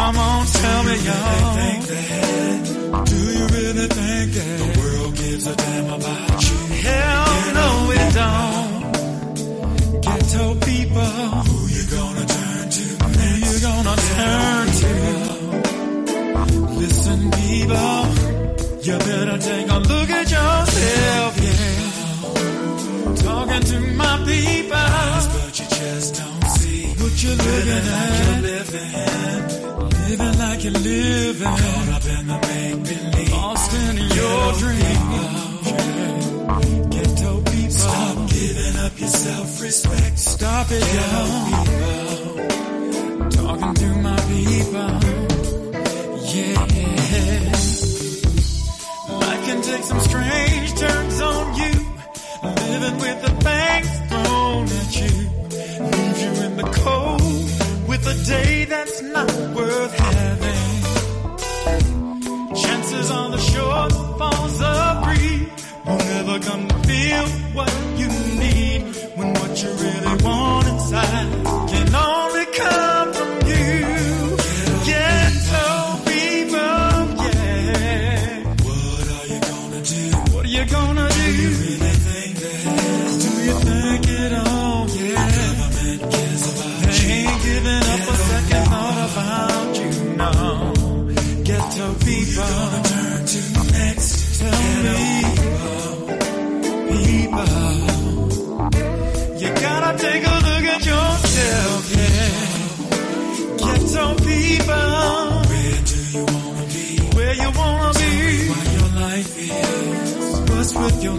Come on, tell me, y'all. Think that? Do you really think that the world gives a damn about you? Hell no, it don't. Ghetto people, who you gonna turn to? Who you gonna turn to? Listen, people, you better take a look at yourself, yeah. Talking to my people, but you just don't see what you're looking at. You're living, living like you're living. Caught up in the make believe, lost in your dream. Yeah. Ghetto people, stop giving up your self-respect. Stop it, yo. Talking to my people, yeah. Life can take some strange turns on you. Living with the things with a day that's not worth having. Chances are the shortfalls of greed won't ever come to feel what you need when what you really want inside can only come found you know. Ghetto people. To people. You gotta take a look at yourself, people. Where do you wanna be? Where you wanna be? What's with your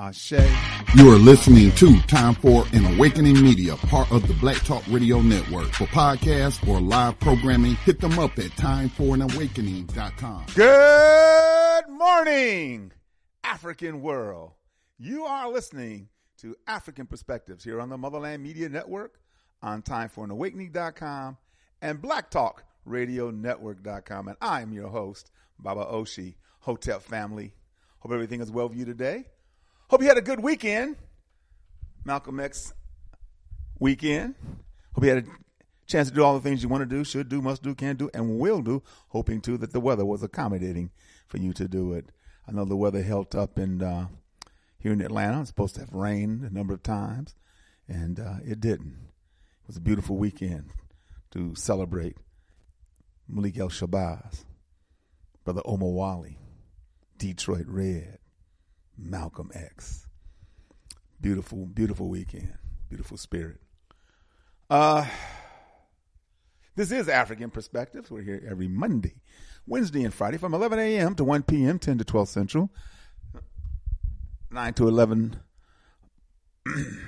Ashe. You are listening to Time for an Awakening Media, part of the Black Talk Radio Network. For podcasts or live programming, hit them up at timeforanawakening.com. Good morning, African world. You are listening to African Perspectives here on the Motherland Media Network, on timeforanawakening.com, and blacktalkradionetwork.com. And I'm your host, Baba Oshi, Hotep family. Hope everything is well with you today. Hope you had a good weekend, Malcolm X weekend. Hope you had a chance to do all the things you want to do, should do, must do, can do, and will do, hoping too that the weather was accommodating for you to do it. I know the weather held up in uh, here in Atlanta. It's supposed to have rained a number of times, and uh, it didn't. It was a beautiful weekend to celebrate Malik El Shabazz, Brother Omowale, Detroit Red, Malcolm X. Beautiful, beautiful weekend. Beautiful spirit. Uh, this is African Perspectives. We're here every Monday, Wednesday, and Friday from 11 a.m. to 1 p.m., 10 to 12 Central, 9 to 11.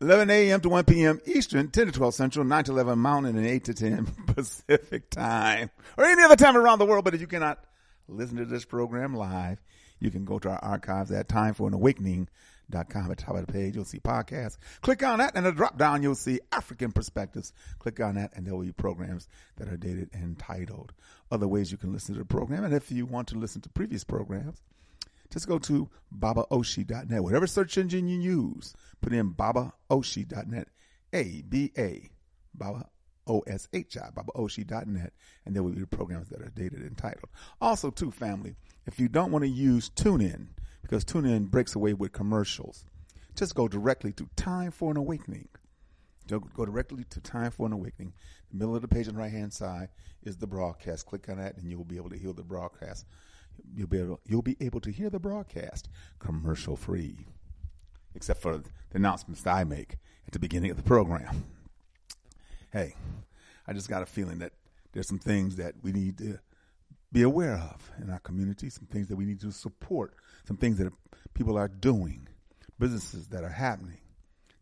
11 a.m. to 1 p.m. Eastern, 10 to 12 Central, 9 to 11 Mountain, and 8 to 10 Pacific time, or any other time around the world. But if you cannot listen to this program live, you can go to our archives at timeforanawakening.com. At the top of the page, you'll see podcasts. Click on that, and a drop down, you'll see African Perspectives. Click on that, and there will be programs that are dated and titled. Other ways you can listen to the program, and if you want to listen to previous programs, just go to babaoshi.net. Whatever search engine you use, put in babaoshi.net. A B A, Baba O S H I, babaoshi.net, and there will be programs that are dated and titled. Also, too, family, if you don't want to use TuneIn, because TuneIn breaks away with commercials, just go directly to Time for an Awakening. Go directly to Time for an Awakening. The middle of the page on the right hand side is the broadcast. Click on that, and you'll be able to hear the broadcast you'll be able, you'll be able to hear the broadcast commercial free, except for the announcements I make at the beginning of the program. Hey, I just got a feeling that there's some things that we need to be aware of in our community, some things that we need to support, some things that people are doing, businesses that are happening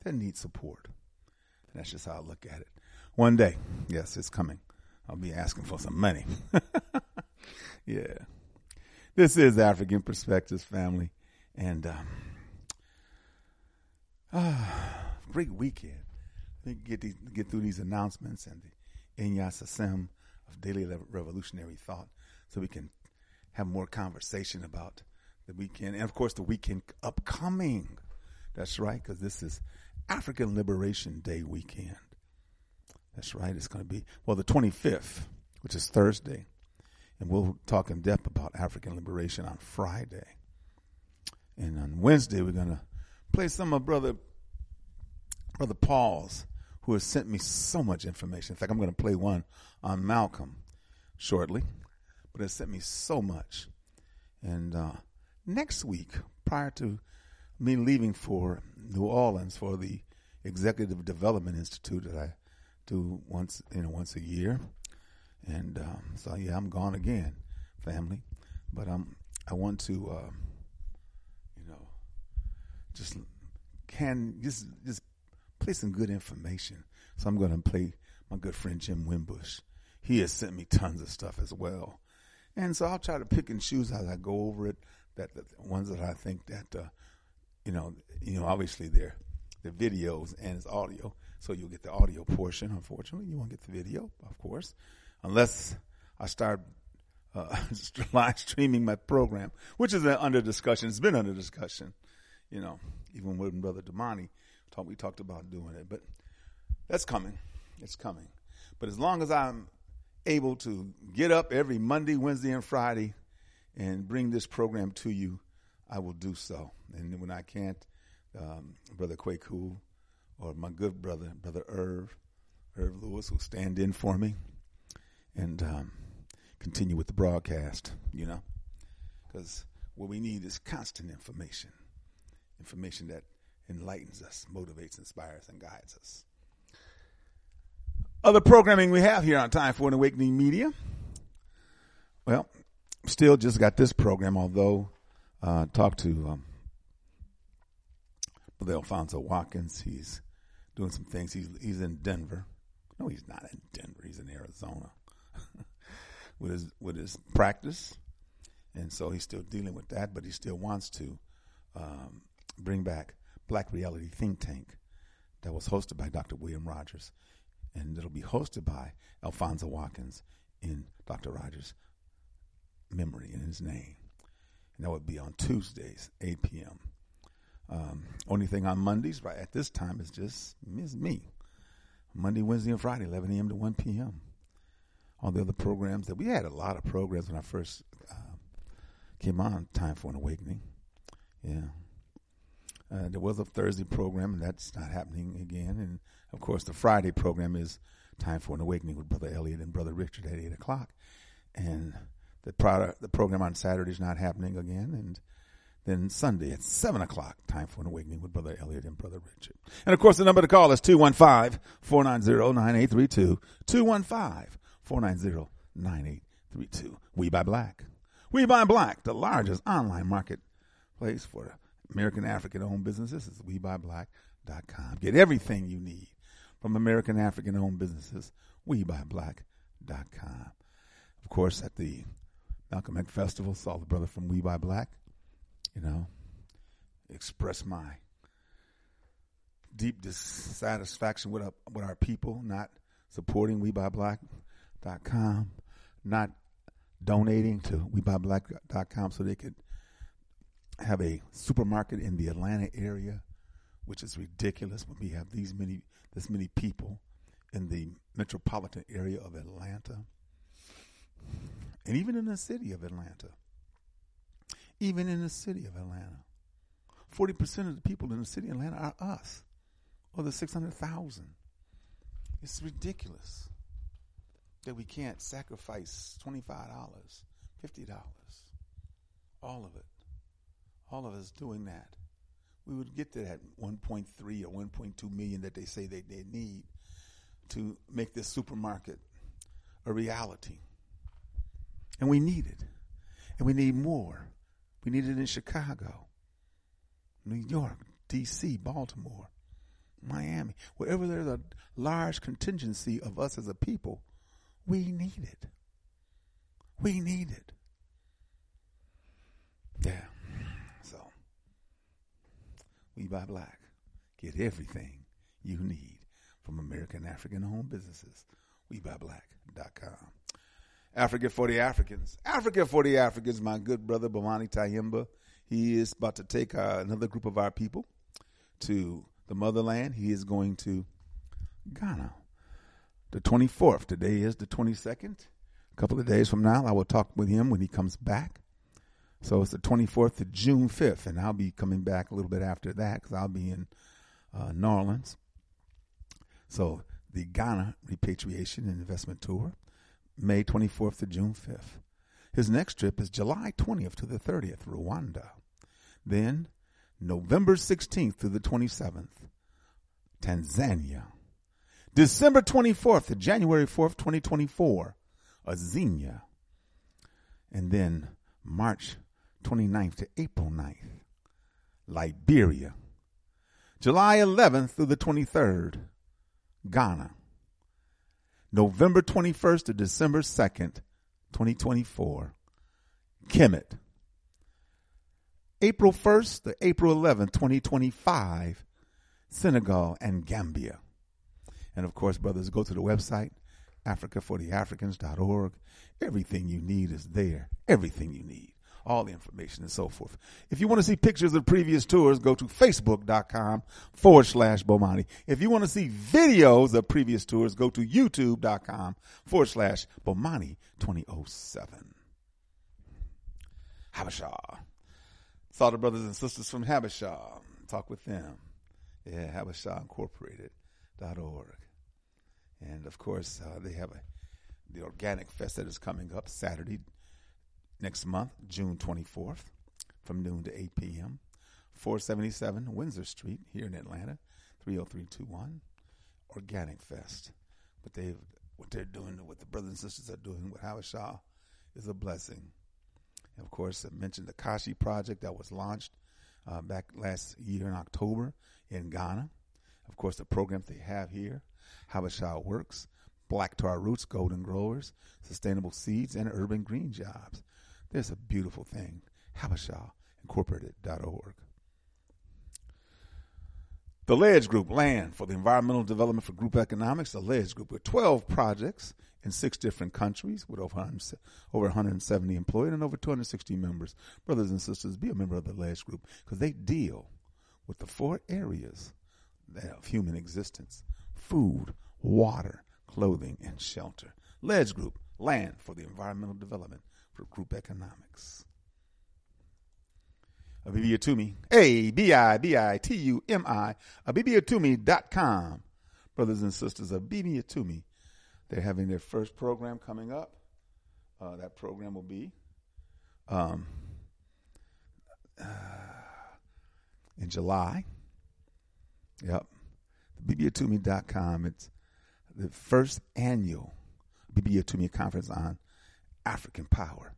that need support. And that's just how I look at it. One day, yes, it's coming. I'll be asking for some money. yeah. This is African Perspectives Family. And um, ah, great weekend. Get these, get through these announcements and the Inyas Assem of Daily Revolutionary Thought so we can have more conversation about the weekend. And of course, the weekend upcoming. That's right, because this is African Liberation Day weekend. That's right. It's going to be, well, the 25th, which is Thursday. And we'll talk in depth about African liberation on Friday. And on Wednesday, we're going to play some of Brother, Brother Paul's, who has sent me so much information. In fact, I'm going to play one on Malcolm shortly, but it sent me so much. And uh, next week, prior to me leaving for New Orleans for the Executive Development Institute that I do once, you know, once a year, and um, so yeah, I'm gone again, family. But um, I want to, uh, you know, just can just just play some good information. So I'm going to play my good friend Jim Wimbush. He has sent me tons of stuff as well, and so I'll try to pick and choose as I go over it. That the ones that I think that uh, you know, you know, obviously they're the videos and it's audio, so you'll get the audio portion. Unfortunately, you won't get the video, of course, unless I start uh, live streaming my program, which is under discussion. It's been under discussion, you know, even when Brother Damani talked, we talked about doing it, but that's coming. It's coming. But as long as I'm able to get up every Monday, Wednesday, and Friday and bring this program to you, I will do so. And when I can't, um, Brother Kwaku or my good brother, Brother Irv, Irv Lewis, will stand in for me and um, continue with the broadcast, you know, because what we need is constant information, information that enlightens us, motivates, inspires, and guides us. Other programming we have here on Time for an Awakening Media. Well, still just got this program, although uh, talked to um, Brother Alfonso Watkins. He's doing some things. He's he's in Denver. No, he's not in Denver. He's in Arizona with his with his practice, and so he's still dealing with that. But he still wants to um, bring back Black Reality Think Tank that was hosted by Dr. William Rogers, and it'll be hosted by Alfonso Watkins in Dr. Rogers' memory in his name. And that would be on Tuesdays, 8 p.m. Um, only thing on Mondays, right at this time, is just is me. Monday, Wednesday, and Friday, 11 a.m. to 1 p.m. All the other programs that we had a lot of programs when I first uh, came on Time for an Awakening. Yeah. Uh, there was a Thursday program, and that's not happening again. And of course, the Friday program is Time for an Awakening with Brother Elliot and Brother Richard at 8 o'clock. And the product, the program on Saturday is not happening again, and then Sunday at 7 o'clock, time for an awakening with Brother Elliot and Brother Richard. And of course, the number to call is 215-490-9832, 215-490-9832. We Buy Black. We Buy Black, the largest online marketplace for American African owned businesses is WeBuyBlack.com. Get everything you need from American African owned businesses, WeBuyBlack.com. Of course, at the Malcolm X Festival, saw the brother from We Buy Black, you know, express my deep dissatisfaction with our, with our people not supporting WeBuyBlack.com, not donating to WeBuyBlack.com so they could have a supermarket in the Atlanta area, which is ridiculous when we have these many this many people in the metropolitan area of Atlanta and even in the city of Atlanta. Even in the city of Atlanta. 40% of the people in the city of Atlanta are us, or the 600,000. It's ridiculous that we can't sacrifice $25, $50, all of it. All of us doing that. We would get to that 1.3 or 1.2 million that they say they, they need to make this supermarket a reality. And we need it. And we need more. We need it in Chicago, New York, D.C., Baltimore, Miami. Wherever there's a large contingency of us as a people, we need it. We need it. Yeah. We buy black. Get everything you need from American African owned businesses. WeBuyBlack.com. Africa for the Africans. Africa for the Africans, my good brother Bomani Tyehimba. He is about to take uh, another group of our people to the motherland. He is going to Ghana the 24th. Today is the 22nd. A couple of days from now, I will talk with him when he comes back. So it's the 24th to June 5th, and I'll be coming back a little bit after that because I'll be in uh, New Orleans. So the Ghana Repatriation and Investment Tour May 24th to June 5th. His next trip is July 20th to the 30th, Rwanda. Then November 16th to the 27th, Tanzania. December 24th to January 4th, 2024, Azania. And then March 29th to April 9th, Liberia. July 11th through the 23rd, Ghana. November 21st to December 2nd, 2024. Kemet. April 1st to April 11th, 2025, Senegal and Gambia. And of course, brothers, go to the website, africafortheafricans.org. Everything you need is there. Everything you need. All the information and so forth. If you want to see pictures of previous tours, go to facebook.com forward slash Bomani. If you want to see videos of previous tours, go to youtube.com forward slash Bomani 2007. Habesha. Saw the brothers and sisters from Habesha. Talk with them. Yeah, Habesha Incorporated.org. And of course, uh, they have a the Organic Fest that is coming up Saturday next month, June 24th, from noon to 8 p.m. 477 Windsor Street here in Atlanta, 30321. Organic Fest. But they what they're doing, what the brothers and sisters are doing with Habesha is a blessing. And of course, I mentioned the Kashi project that was launched uh, back last year in October in Ghana. Of course, the programs they have here, Habesha Works, Black Tar Roots, Golden Growers, Sustainable Seeds, and Urban Green Jobs. There's a beautiful thing. Habesha Incorporated.org. The Ledge Group, Land for the Environmental Development for Group Economics, the Ledge Group, with 12 projects in six different countries with over 170 employed and over 260 members. Brothers and sisters, be a member of the Ledge Group because they deal with the four areas of human existence food, water, clothing, and shelter. Ledge Group, Land for the Environmental Development for Group Economics. Abibitumi, A B I B I T U M I, abibitumi.com. Brothers and sisters, Abibitumi, they're having their first program coming up. Uh, that program will be um, uh, in July. Yep. BBAToomey.com. It's the first annual BBA Toomey conference on African power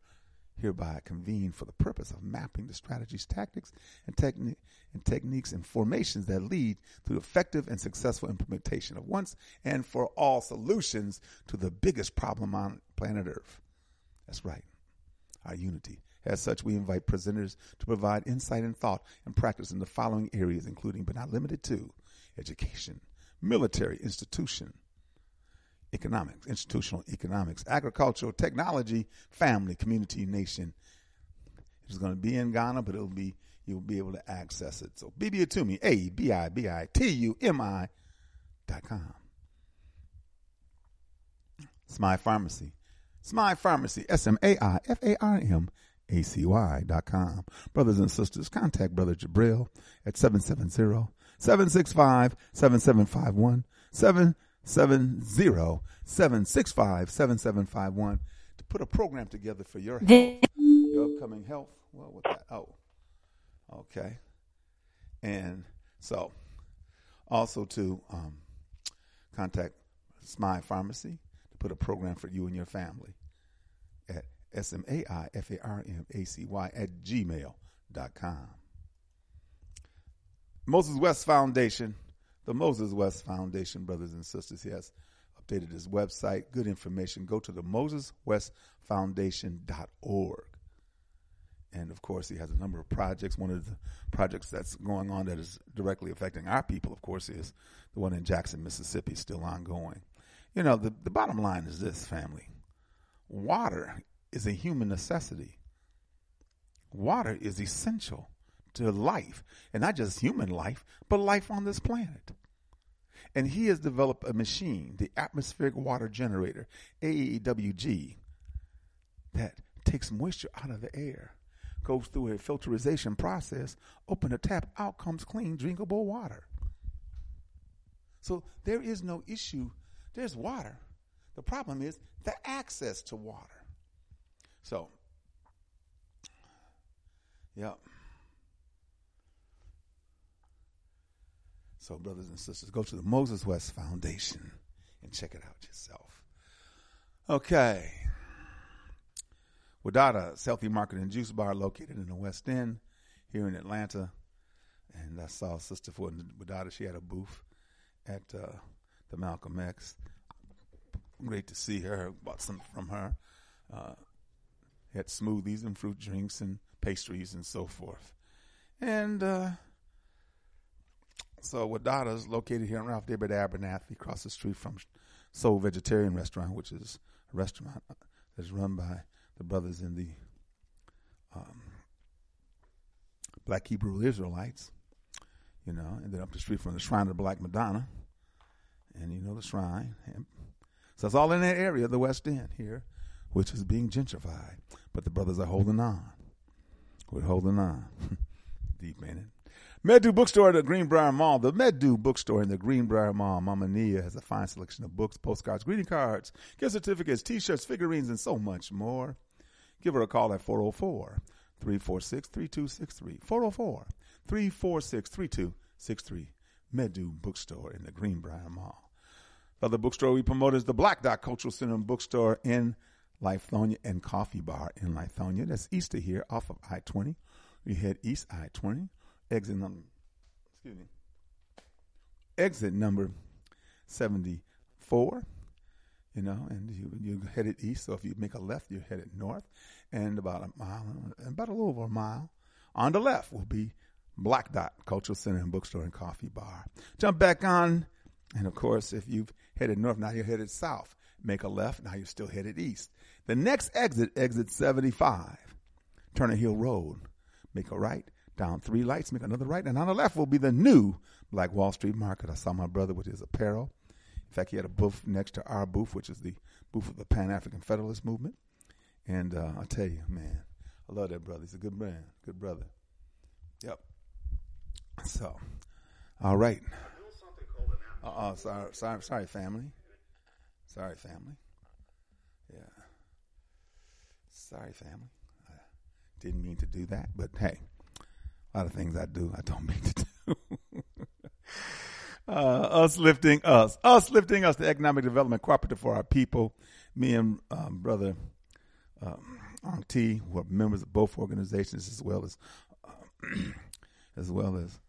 hereby convened for the purpose of mapping the strategies, tactics, and, techni- and techniques and formations that lead to effective and successful implementation of once and for all solutions to the biggest problem on planet Earth. That's right, our unity. As such, we invite presenters to provide insight and thought and practice in the following areas, including but not limited to education, military institution, economics, institutional economics, agricultural, technology, family, community, nation. It's going to be in Ghana, but it'll be you'll be able to access it. So Bibi Atumi, A B I B I T U M I dot com. Smai Farmacy. Smai Farmacy, S M A I F A R M A C Y dot com. Brothers and sisters, contact Brother Jabril at 770 765 7751 770 765 7751 to put a program together for your health, your upcoming health. Well, with that, oh, okay. And so, also to um, contact Smai Farmacy to put a program for you and your family at S-M-A-I-F-A-R-M-A-C-Y at gmail.com. Moses West Foundation the Moses West Foundation, brothers and sisters. He has updated his website. Good information. Go to the Moses West MosesWestFoundation.org. And of course, he has a number of projects. One of the projects that's going on that is directly affecting our people, of course, is the one in Jackson, Mississippi, still ongoing. You know, the, the bottom line is this, family water is a human necessity. Water is essential to life, and not just human life, but life on this planet. And he has developed a machine, the atmospheric water generator, AEWG, that takes moisture out of the air, goes through a filterization process, open a tap, out comes clean, drinkable water. So there is no issue. There's water. The problem is the access to water. So, yep. So, brothers and sisters, go to the Moses West Foundation and check it out yourself. Okay. Wadada's Healthy Market and Juice Bar located in the West End here in Atlanta. And I saw Sister Ford Wadada. She had a booth at uh, the Malcolm X. Great to see her. Bought some from her. Uh, had smoothies and fruit drinks and pastries and so forth. And uh, so Wadada is located here in Ralph David Abernathy, across the street from Soul Vegetarian Restaurant, which is a restaurant that's run by the brothers in the um, Black Hebrew Israelites, you know, and then up the street from the Shrine of the Black Madonna, and you know the shrine. And so it's all in that area, the West End here, which is being gentrified. But the brothers are holding on. We're holding on. Deep in it. Medu Bookstore at the Greenbrier Mall. The Medu Bookstore in the Greenbrier Mall. Mama Nia has a fine selection of books, postcards, greeting cards, gift certificates, t-shirts, figurines, and so much more. Give her a call at 404 346 3263. 404 346 3263. Medu Bookstore in the Greenbrier Mall. The other bookstore we promote is the Black Dot Cultural Center and Bookstore in Lithonia and Coffee Bar in Lithonia. That's east of here off of I 20. We head east I 20, exit number, excuse me, exit number 74 you know, and you you headed east. So if you make a left, you're headed north, and about a mile, about a little over a mile on the left will be Black Dot Cultural Center and Bookstore and Coffee Bar. Jump back on, and of course, if you've headed north, now you're headed south. Make a left, now you're still headed east. The next exit, exit 75, Turner Hill Road. Make a right, down three lights, make another right, and on the left will be the new Black Wall Street Market. I saw my brother with his apparel. In fact, he had a booth next to our booth, which is the booth of the Pan African Federalist Movement. And uh, I tell you, man, I love that brother. He's a good man, good brother. Yep. So, all right. Uh oh, sorry, sorry, sorry, family. Sorry, family. Yeah. Sorry, family. I didn't mean to do that, but hey, a lot of things I do, I don't mean to do. uh, us lifting us, us lifting us, the economic development cooperative for our people. Me and um, brother um, Ong T, who are members of both organizations, as well as uh, as well as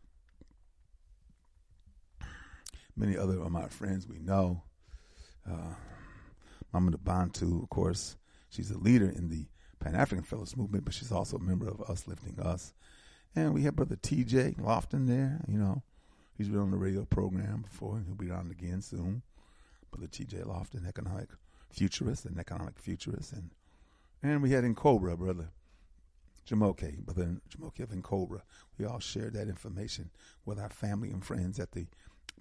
many other of my friends we know. Uh, Mama Bantu, of course, she's a leader in the Pan African Fellows Movement, but she's also a member of Us Lifting Us. And we had Brother TJ Lofton there, you know. He's been on the radio program before, and he'll be on again soon. Brother TJ Lofton, economic futurist and economic futurist. And and we had N'COBRA, Brother Jamoke, Brother Jamoke of Cobra. We all shared that information with our family and friends at the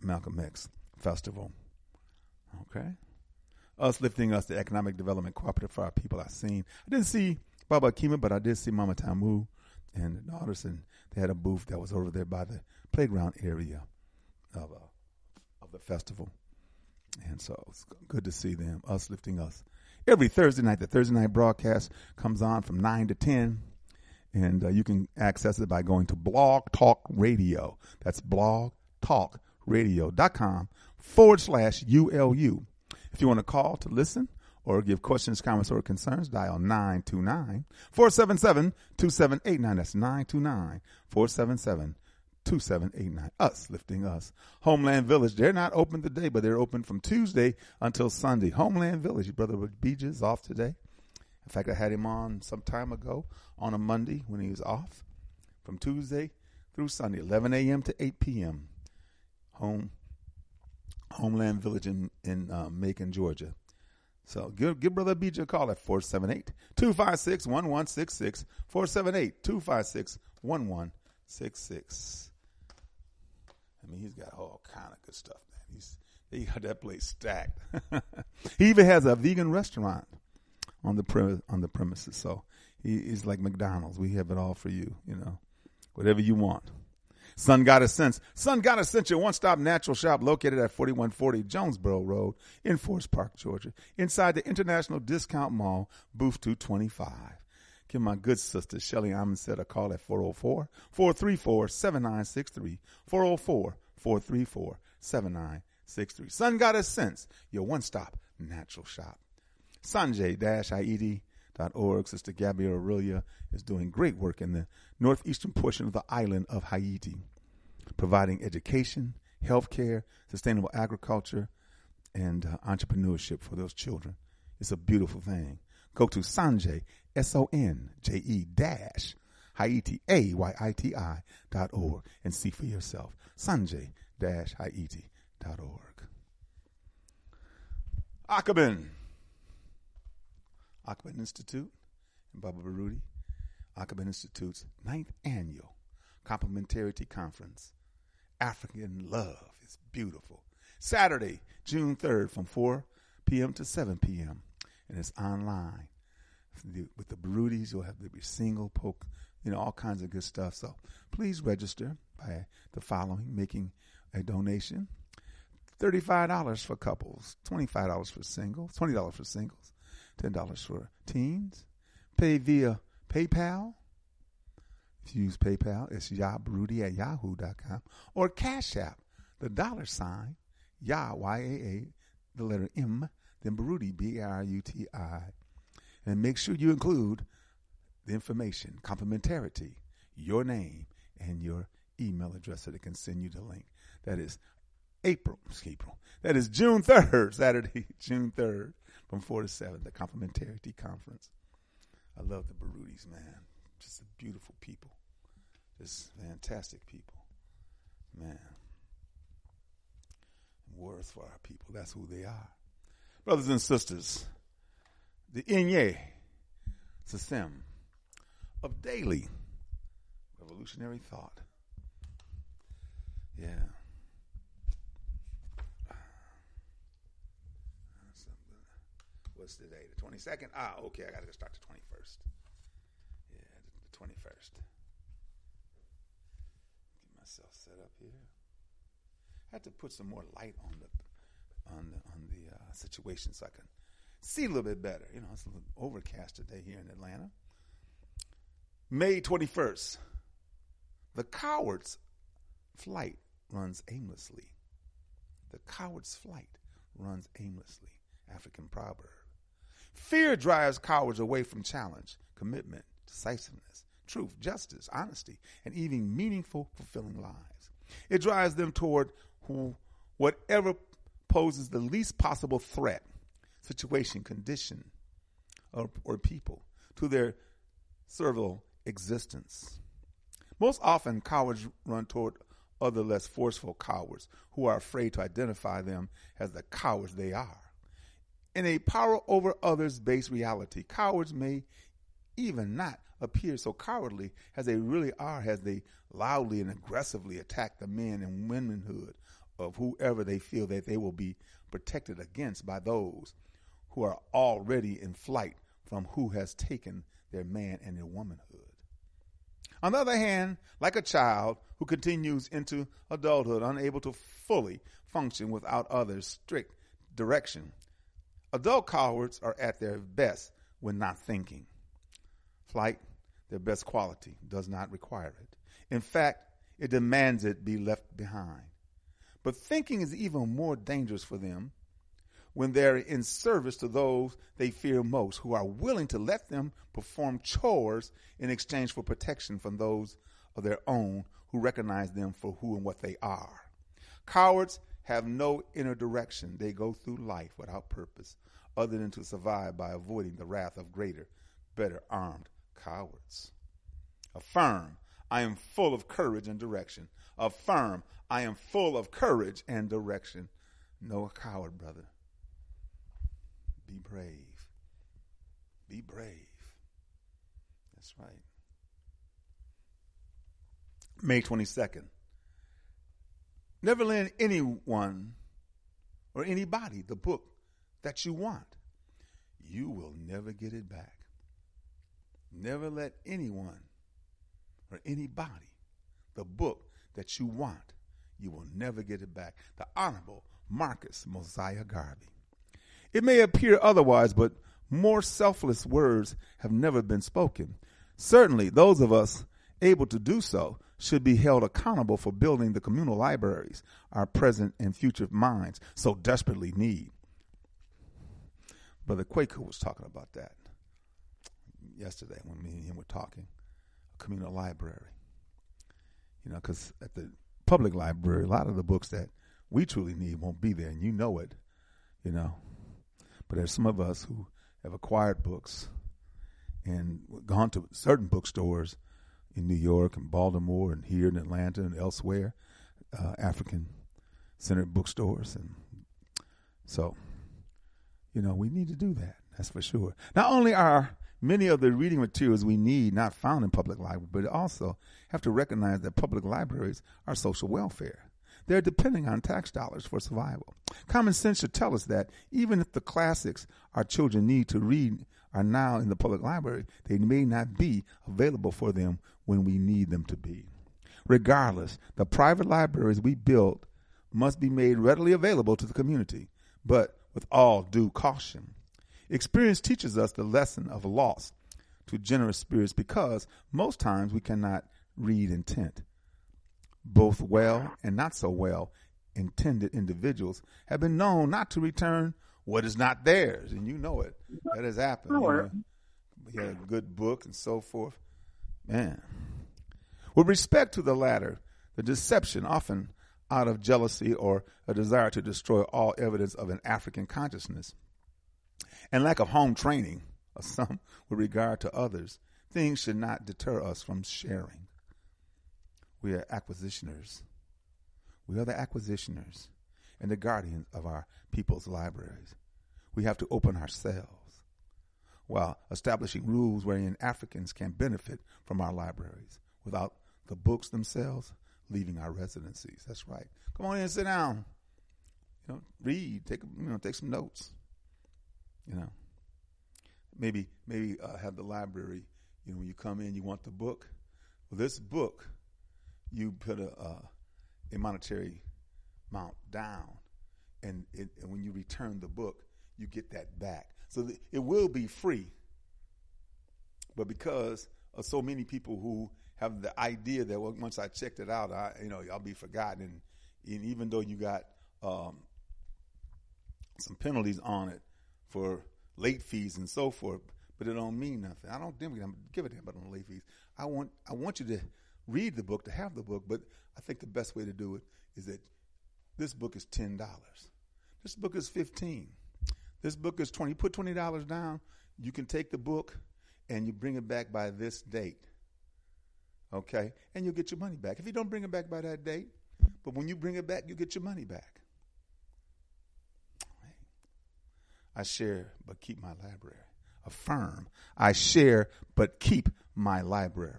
Malcolm X Festival. Okay? Us lifting us, the economic development cooperative for our people. I seen. I didn't see Baba Akima, but I did see Mama Tamu and the daughters, they had a booth that was over there by the playground area of uh, of the festival. And so it's good to see them, us lifting us. Every Thursday night, the Thursday night broadcast comes on from 9 to 10. And uh, you can access it by going to Blog Talk Radio. That's blogtalkradio.com forward slash ULU. If you want to call to listen or give questions, comments, or concerns, dial 929 477 2789. That's 929 477 2789. Us, lifting us. Homeland Village, they're not open today, but they're open from Tuesday until Sunday. Homeland Village, brother Beach is off today. In fact, I had him on some time ago on a Monday when he was off from Tuesday through Sunday, 11 a.m. to 8 p.m. Home, Homeland Village in, in uh, Macon, Georgia. So give, give Brother BJ a call at 478 256 1166. 478 256 1166. I mean, he's got all kind of good stuff, man. He's he got that place stacked. he even has a vegan restaurant on the pre- on the premises. So he, he's like McDonald's. We have it all for you, you know, whatever you want. Sun Goddess Sense. Sun Sense, your one-stop natural shop located at 4140 Jonesboro Road in Forest Park, Georgia, inside the International Discount Mall, booth 225. Give my good sister Shelly Amundset a call at 404-434-7963. 404-434-7963. Sun Goddess Sense, your one-stop natural shop. Sonje-Haiti.org. Sister Gabby Aurelia is doing great work in the northeastern portion of the island of Haiti, providing education, healthcare, sustainable agriculture, and uh, entrepreneurship for those children. It's a beautiful thing. Go to Sonje, S O N J E dash Haiti, A-Y-I-T-I dot org, and see for yourself. Sonje dash Haiti dot org. Akoben. Akoben Institute and Baba Baruti. Akoben Institute's ninth annual complementarity conference. African love is beautiful. Saturday, June 3rd from 4 p.m. to 7 p.m. And it's online. With the Barutis, you'll have the single poke, you know, all kinds of good stuff. So please register by the following, making a donation. $35 for couples, $25 for singles, $20 for singles, $10 for teens. Pay via PayPal. If you use PayPal, it's yabrudy at yahoo.com or Cash App, the dollar sign, Yah, Y-A-A, the letter M, then Baruti, B-R-U-T-I. And make sure you include the information, complementarity, your name, and your email address so they can send you the link. That is April, April. That is June 3rd, Saturday, June 3rd, from 4 to 7, the Complementarity Conference. I love the Barutis, man. Just beautiful people. Just fantastic people. Man. Worth for our people. That's who they are. Brothers and sisters, the Inye System of daily revolutionary thought. Yeah. What's today? The 22nd? Ah, okay. I got to start the 21st. Yeah, the 21st. Get myself set up here. I had to put some more light on the on the on the uh, situation so I can see a little bit better. You know, it's a little overcast today here in Atlanta. May 21st. The coward's flight runs aimlessly. The coward's flight runs aimlessly. African proverb. Fear drives cowards away from challenge, commitment, decisiveness, truth, justice, honesty, and even meaningful, fulfilling lives. It drives them toward who, whatever poses the least possible threat, situation, condition, or, or people to their servile existence. Most often, cowards run toward other less forceful cowards who are afraid to identify them as the cowards they are. In a power over others based reality, cowards may even not appear so cowardly as they really are as they loudly and aggressively attack the men and womanhood of whoever they feel that they will be protected against by those who are already in flight from who has taken their man and their womanhood. On the other hand, like a child who continues into adulthood, unable to fully function without others' strict direction, adult cowards are at their best when not thinking. Flight, their best quality, does not require it. In fact, it demands it be left behind. But thinking is even more dangerous for them when they're in service to those they fear most, who are willing to let them perform chores in exchange for protection from those of their own who recognize them for who and what they are. Cowards have no inner direction. They go through life without purpose other than to survive by avoiding the wrath of greater, better armed cowards. Affirm, I am full of courage and direction. Affirm, I am full of courage and direction. No coward, brother. Be brave. Be brave. That's right. May 22nd. Never lend anyone or anybody the book that you want. You will never get it back. Never let anyone or anybody the book that you want. You will never get it back. The Honorable Marcus Mosiah Garvey. It may appear otherwise, but more selfless words have never been spoken. Certainly, those of us able to do so should be held accountable for building the communal libraries our present and future minds so desperately need. Brother Quaker was talking about that yesterday when me and him were talking. A communal library. You know, because at the public library, a lot of the books that we truly need won't be there, and you know it, you know. But there's some of us who have acquired books and gone to certain bookstores in New York and Baltimore and here in Atlanta and elsewhere, uh, African centered bookstores. And so, you know, we need to do that. That's for sure. Not only are many of the reading materials we need not found in public libraries, but also have to recognize that public libraries are social welfare. They're depending on tax dollars for survival. Common sense should tell us that even if the classics our children need to read are now in the public library, they may not be available for them when we need them to be. Regardless, the private libraries we build must be made readily available to the community, but with all due caution. Experience teaches us the lesson of loss to generous spirits because most times we cannot read intent. Both well and not so well intended individuals have been known not to return what is not theirs, and you know it. That has happened. You know, we had a good book and so forth. Man. With respect to the latter, the deception often out of jealousy or a desire to destroy all evidence of an African consciousness and lack of home training of some with regard to others, things should not deter us from sharing. We are acquisitioners. We are the acquisitioners and the guardians of our people's libraries. We have to open ourselves while establishing rules wherein Africans can benefit from our libraries without the books themselves leaving our residencies. That's right. Come on in sit down. You know, read, take you know, take some notes. You know, maybe maybe uh, have the library. You know, when you come in, you want the book. Well, this book, you put a uh, a monetary amount down, and, it, and when you return the book, you get that back. So th- it will be free, but because of so many people who have the idea that well, once I checked it out, I you know I'll be forgotten, and, and even though you got um, some penalties on it for late fees and so forth, but it don't mean nothing. I don't give a damn about on late fees. I want I want you to read the book to have the book, but I think the best way to do it is that this book is ten dollars. This book is fifteen. This book is twenty. You put twenty dollars down, you can take the book and you bring it back by this date. Okay? And you'll get your money back. If you don't bring it back by that date, but when you bring it back, you get your money back. I share but keep my library. Affirm. I share but keep my library.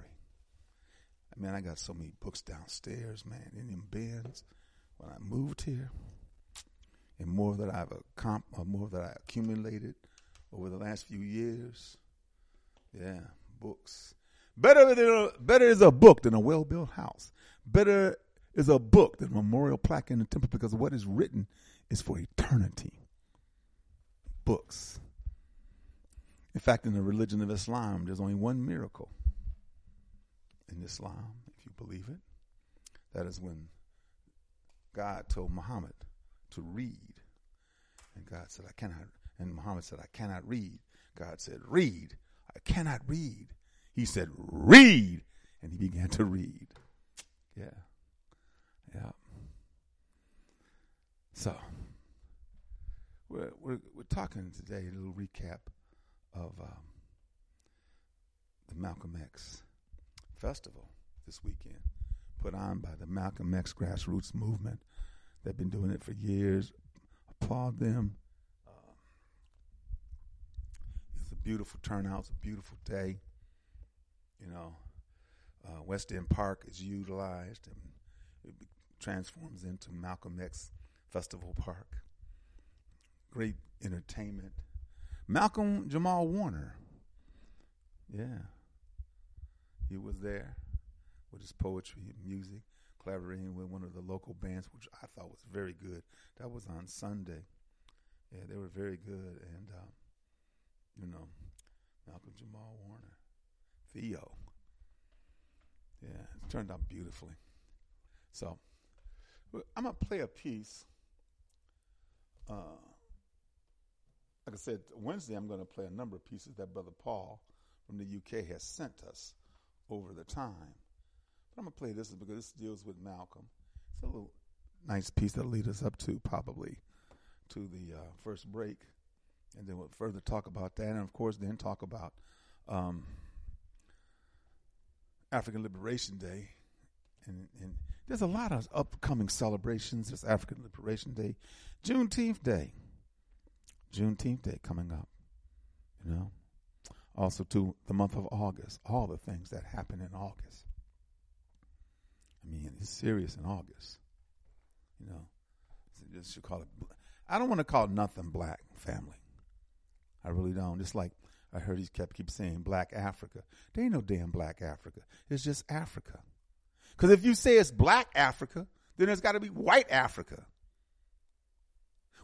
Man, I got so many books downstairs, man, in them bins. When I moved here, and more that I've uh, more that I accumulated over the last few years. Yeah, books. Better than better is a book than a well built house. Better is a book than a memorial plaque in the temple because what is written is for eternity. Books. In fact, in the religion of Islam, there's only one miracle in Islam, if you believe it. That is when God told Muhammad to read. And God said, I cannot. And Muhammad said, I cannot read. God said, Read. I cannot read. He said, Read. And he began to read. Yeah. Yeah. So, we're, we're, we're talking today, a little recap of um, the Malcolm X Festival this weekend, put on by the Malcolm X grassroots movement. They've been doing it for years. Applaud them. Uh, it's a beautiful turnout. It's a beautiful day. You know, uh, West End Park is utilized and it transforms into Malcolm X Festival Park. Great entertainment. Malcolm Jamal Warner. Yeah. He was there with his poetry and music, collaborating with one of the local bands, which I thought was very good. That was on Sunday. Yeah, they were very good. And, um, you know, Malcolm Jamal Warner, Theo. Yeah, it turned out beautifully. So, I'm going to play a piece. Uh, like I said, Wednesday I'm going to play a number of pieces that Brother Paul from the UK has sent us over the time. I'm to play this because this deals with Malcolm. It's a little nice piece that'll lead us up to probably to the uh, first break. And then we'll further talk about that. And of course, then talk about um, African Liberation Day, and, and there's a lot of upcoming celebrations. There's African Liberation Day, Juneteenth Day, Juneteenth Day coming up. You know, also to the month of August. All the things that happen in August. I mean, it's serious in August. You know, should call it. I don't want to call nothing black family. I really don't. It's like I heard he kept keep saying black Africa. There ain't no damn black Africa. It's just Africa. Because if you say it's black Africa, then there's got to be white Africa.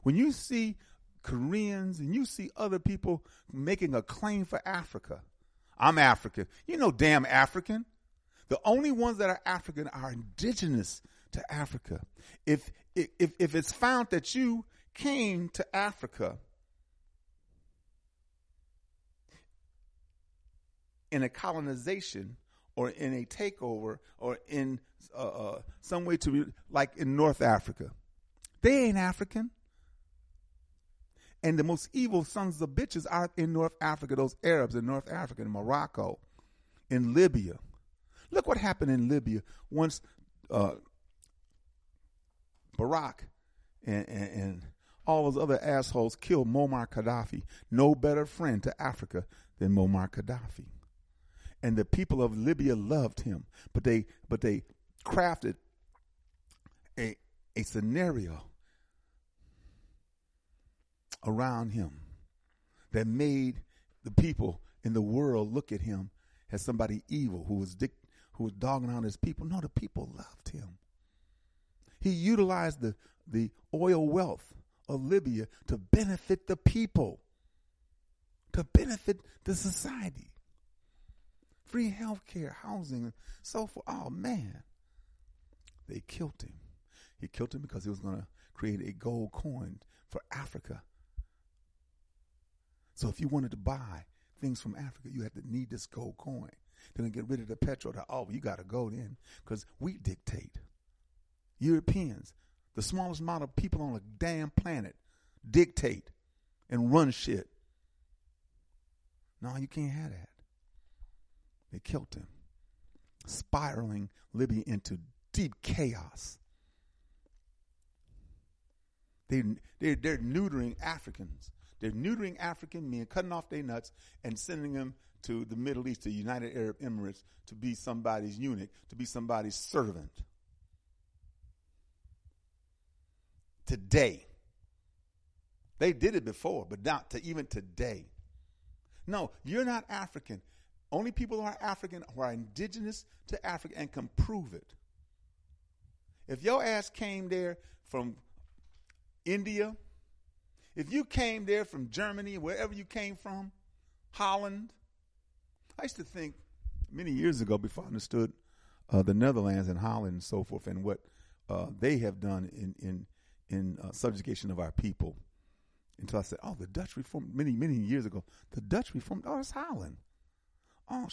When you see Koreans and you see other people making a claim for Africa, I'm African. You know, damn African. The only ones that are African are indigenous to Africa. If if if it's found that you came to Africa in a colonization or in a takeover or in uh, uh, some way to like in North Africa. They ain't African. And the most evil sons of bitches are in North Africa, those Arabs in North Africa, in Morocco, in Libya. Look what happened in Libya once uh, Barack and, and, and all those other assholes killed Muammar Gaddafi. No better friend to Africa than Muammar Gaddafi and the people of Libya loved him. But they but they crafted a a scenario around him that made the people in the world look at him as somebody evil who was dick, who was dogging on his people. No, the people loved him. He utilized the the oil wealth of Libya to benefit the people, to benefit the society free health care, housing, and so forth. Oh, man. They killed him. He killed him because he was going to create a gold coin for Africa. So if you wanted to buy things from Africa, you had to need this gold coin. Then get rid of the petrol. The, oh, you got to go then because we dictate. Europeans, the smallest amount of people on the damn planet, dictate and run shit. No, you can't have that. They killed him, spiraling Libya into deep chaos. They, they, they're neutering Africans. They're neutering African men, cutting off their nuts, and sending them to the Middle East, the United Arab Emirates, to be somebody's eunuch, to be somebody's servant. Today. They did it before, but not to even today. No, you're not African. Only people who are African who are indigenous to Africa and can prove it. If your ass came there from India, if you came there from Germany, wherever you came from, Holland, I used to think many years ago before I understood uh, the Netherlands and Holland and so forth and what uh, they have done in in in uh, subjugation of our people. Until I said, "Oh, the Dutch reformed many many years ago. The Dutch reformed. Oh, it's Holland. Oh,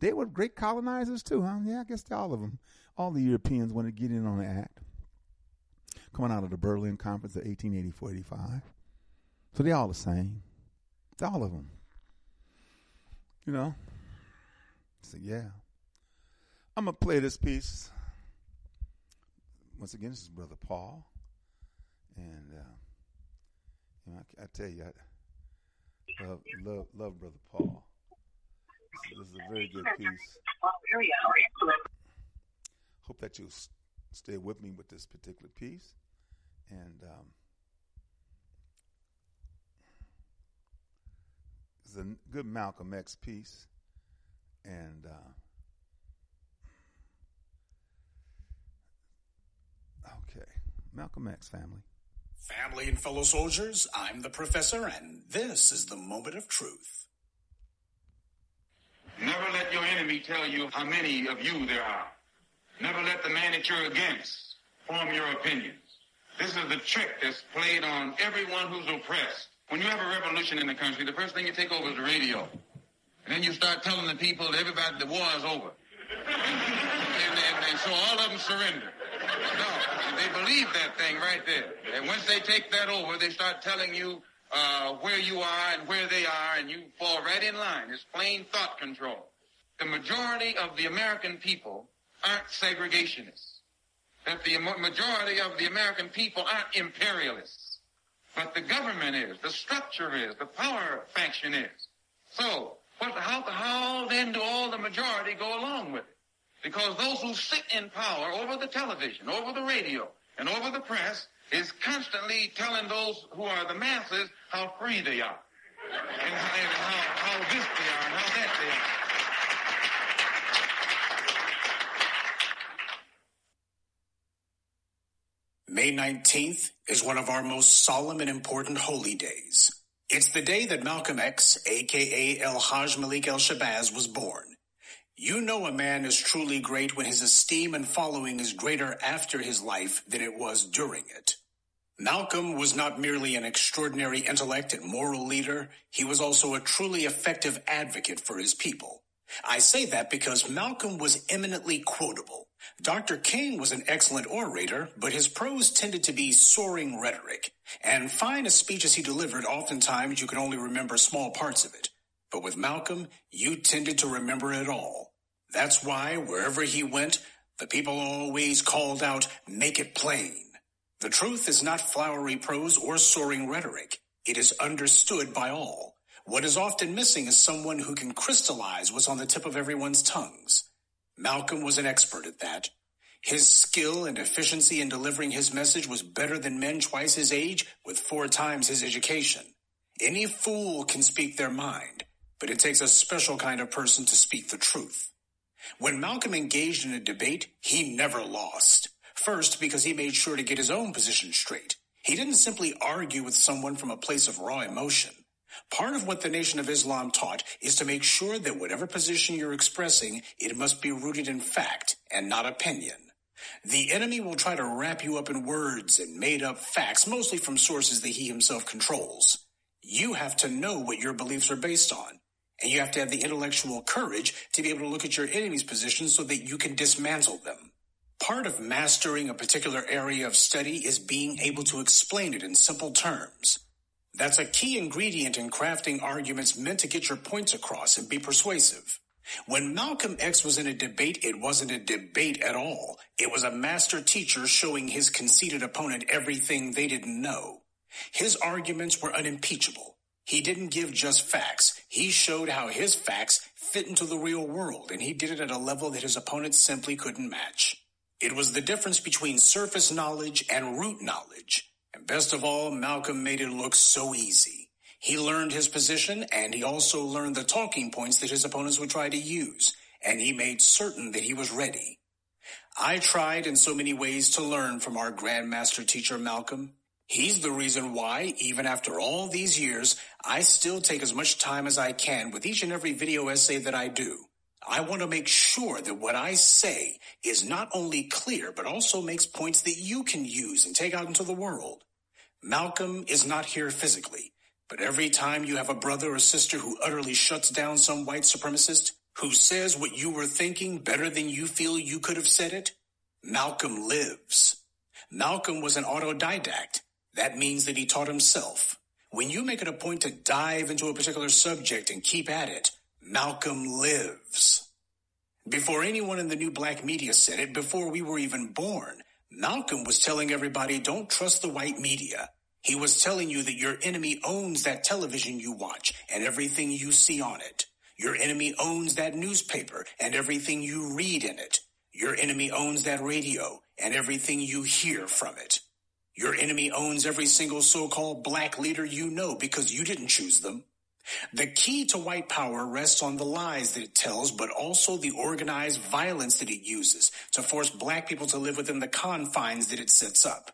they were great colonizers too, huh? Yeah, I guess all of them. All the Europeans wanted to get in on the act. Coming out of the Berlin Conference of 1884-85. So they all the same. It's all of them. You know? So yeah. I'm going to play this piece. Once again, this is Brother Paul. And, uh, you know, I, I tell you, I love, love, love Brother Paul. This is a very good piece. Hope that you'll stay with me with this particular piece. And um, it's a good Malcolm X piece. And uh, okay, Malcolm X family. Family and fellow soldiers, I'm the professor, and this is the moment of truth. Never let your enemy tell you how many of you there are. Never let the man that you're against form your opinions. This is the trick that's played on everyone who's oppressed. When you have a revolution in the country, the first thing you take over is the radio. And then you start telling the people that everybody, the war is over. and, and, and so all of them surrender. No, they believe that thing right there. And once they take that over, they start telling you uh, where you are and where they are, and you fall right in line. It's plain thought control. the majority of the American people aren't segregationists, that the majority of the American people aren't imperialists, but the government is, the structure is, the power faction is. So, what, how, how then do all the majority go along with it? Because those who sit in power over the television, over the radio, and over the press is constantly telling those who are the masses how free they are. And how, and how, how this they are and how that they are. May 19th is one of our most solemn and important holy days. It's the day that Malcolm X, aka El Haj Malik El Shabazz, was born. You know a man is truly great when his esteem and following is greater after his life than it was during it. Malcolm was not merely an extraordinary intellect and moral leader, he was also a truly effective advocate for his people. I say that because Malcolm was eminently quotable. Dr. King was an excellent orator, but his prose tended to be soaring rhetoric. And fine as speeches he delivered, oftentimes you could only remember small parts of it. But with Malcolm, you tended to remember it all. That's why, wherever he went, the people always called out, make it plain. The truth is not flowery prose or soaring rhetoric. It is understood by all. What is often missing is someone who can crystallize what's on the tip of everyone's tongues. Malcolm was an expert at that. His skill and efficiency in delivering his message was better than men twice his age with four times his education. Any fool can speak their mind, but it takes a special kind of person to speak the truth. When Malcolm engaged in a debate, he never lost. First, because he made sure to get his own position straight. He didn't simply argue with someone from a place of raw emotion. Part of what the Nation of Islam taught is to make sure that whatever position you're expressing, it must be rooted in fact and not opinion. The enemy will try to wrap you up in words and made up facts, mostly from sources that he himself controls. You have to know what your beliefs are based on, and you have to have the intellectual courage to be able to look at your enemy's position so that you can dismantle them. Part of mastering a particular area of study is being able to explain it in simple terms. That's a key ingredient in crafting arguments meant to get your points across and be persuasive. When Malcolm X was in a debate, it wasn't a debate at all. It was a master teacher showing his conceited opponent everything they didn't know. His arguments were unimpeachable. He didn't give just facts. He showed how his facts fit into the real world, and he did it at a level that his opponents simply couldn't match. It was the difference between surface knowledge and root knowledge. Best of all, Malcolm made it look so easy. He learned his position and he also learned the talking points that his opponents would try to use, and he made certain that he was ready. I tried in so many ways to learn from our Grandmaster teacher Malcolm. He's the reason why, even after all these years, I still take as much time as I can with each and every video essay that I do. I want to make sure that what I say is not only clear, but also makes points that you can use and take out into the world. Malcolm is not here physically, but every time you have a brother or sister who utterly shuts down some white supremacist, who says what you were thinking better than you feel you could have said it, Malcolm lives. Malcolm was an autodidact. That means that he taught himself. When you make it a point to dive into a particular subject and keep at it, Malcolm lives. Before anyone in the new black media said it, before we were even born, Malcolm was telling everybody don't trust the white media. He was telling you that your enemy owns that television you watch and everything you see on it. Your enemy owns that newspaper and everything you read in it. Your enemy owns that radio and everything you hear from it. Your enemy owns every single so-called black leader you know because you didn't choose them. The key to white power rests on the lies that it tells, but also the organized violence that it uses to force black people to live within the confines that it sets up.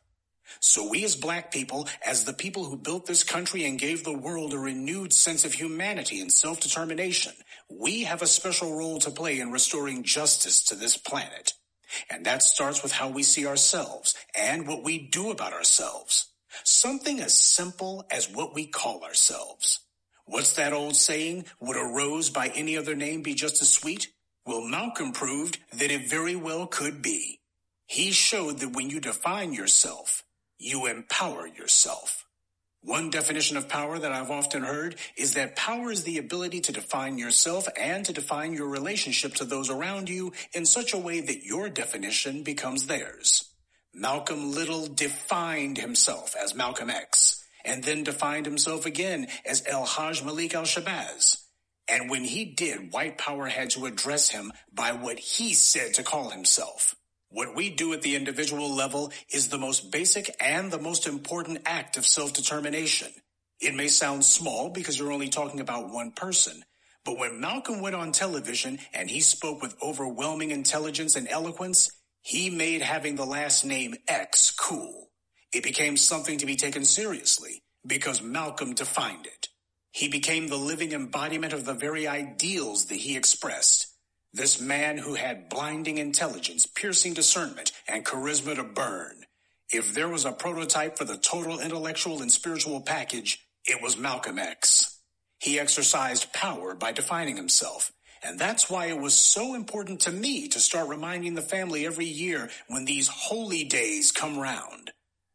So we as black people, as the people who built this country and gave the world a renewed sense of humanity and self-determination, we have a special role to play in restoring justice to this planet. And that starts with how we see ourselves and what we do about ourselves. Something as simple as what we call ourselves. What's that old saying? Would a rose by any other name be just as sweet? Well, Malcolm proved that it very well could be. He showed that when you define yourself, you empower yourself. One definition of power that I've often heard is that power is the ability to define yourself and to define your relationship to those around you in such a way that your definition becomes theirs. Malcolm Little defined himself as Malcolm X and then defined himself again as El Haj Malik Al Shabazz. And when he did, white power had to address him by what he said to call himself. What we do at the individual level is the most basic and the most important act of self-determination. It may sound small because you're only talking about one person, but when Malcolm went on television and he spoke with overwhelming intelligence and eloquence, he made having the last name X cool. It became something to be taken seriously because Malcolm defined it. He became the living embodiment of the very ideals that he expressed. This man who had blinding intelligence, piercing discernment, and charisma to burn. If there was a prototype for the total intellectual and spiritual package, it was Malcolm X. He exercised power by defining himself. And that's why it was so important to me to start reminding the family every year when these holy days come round.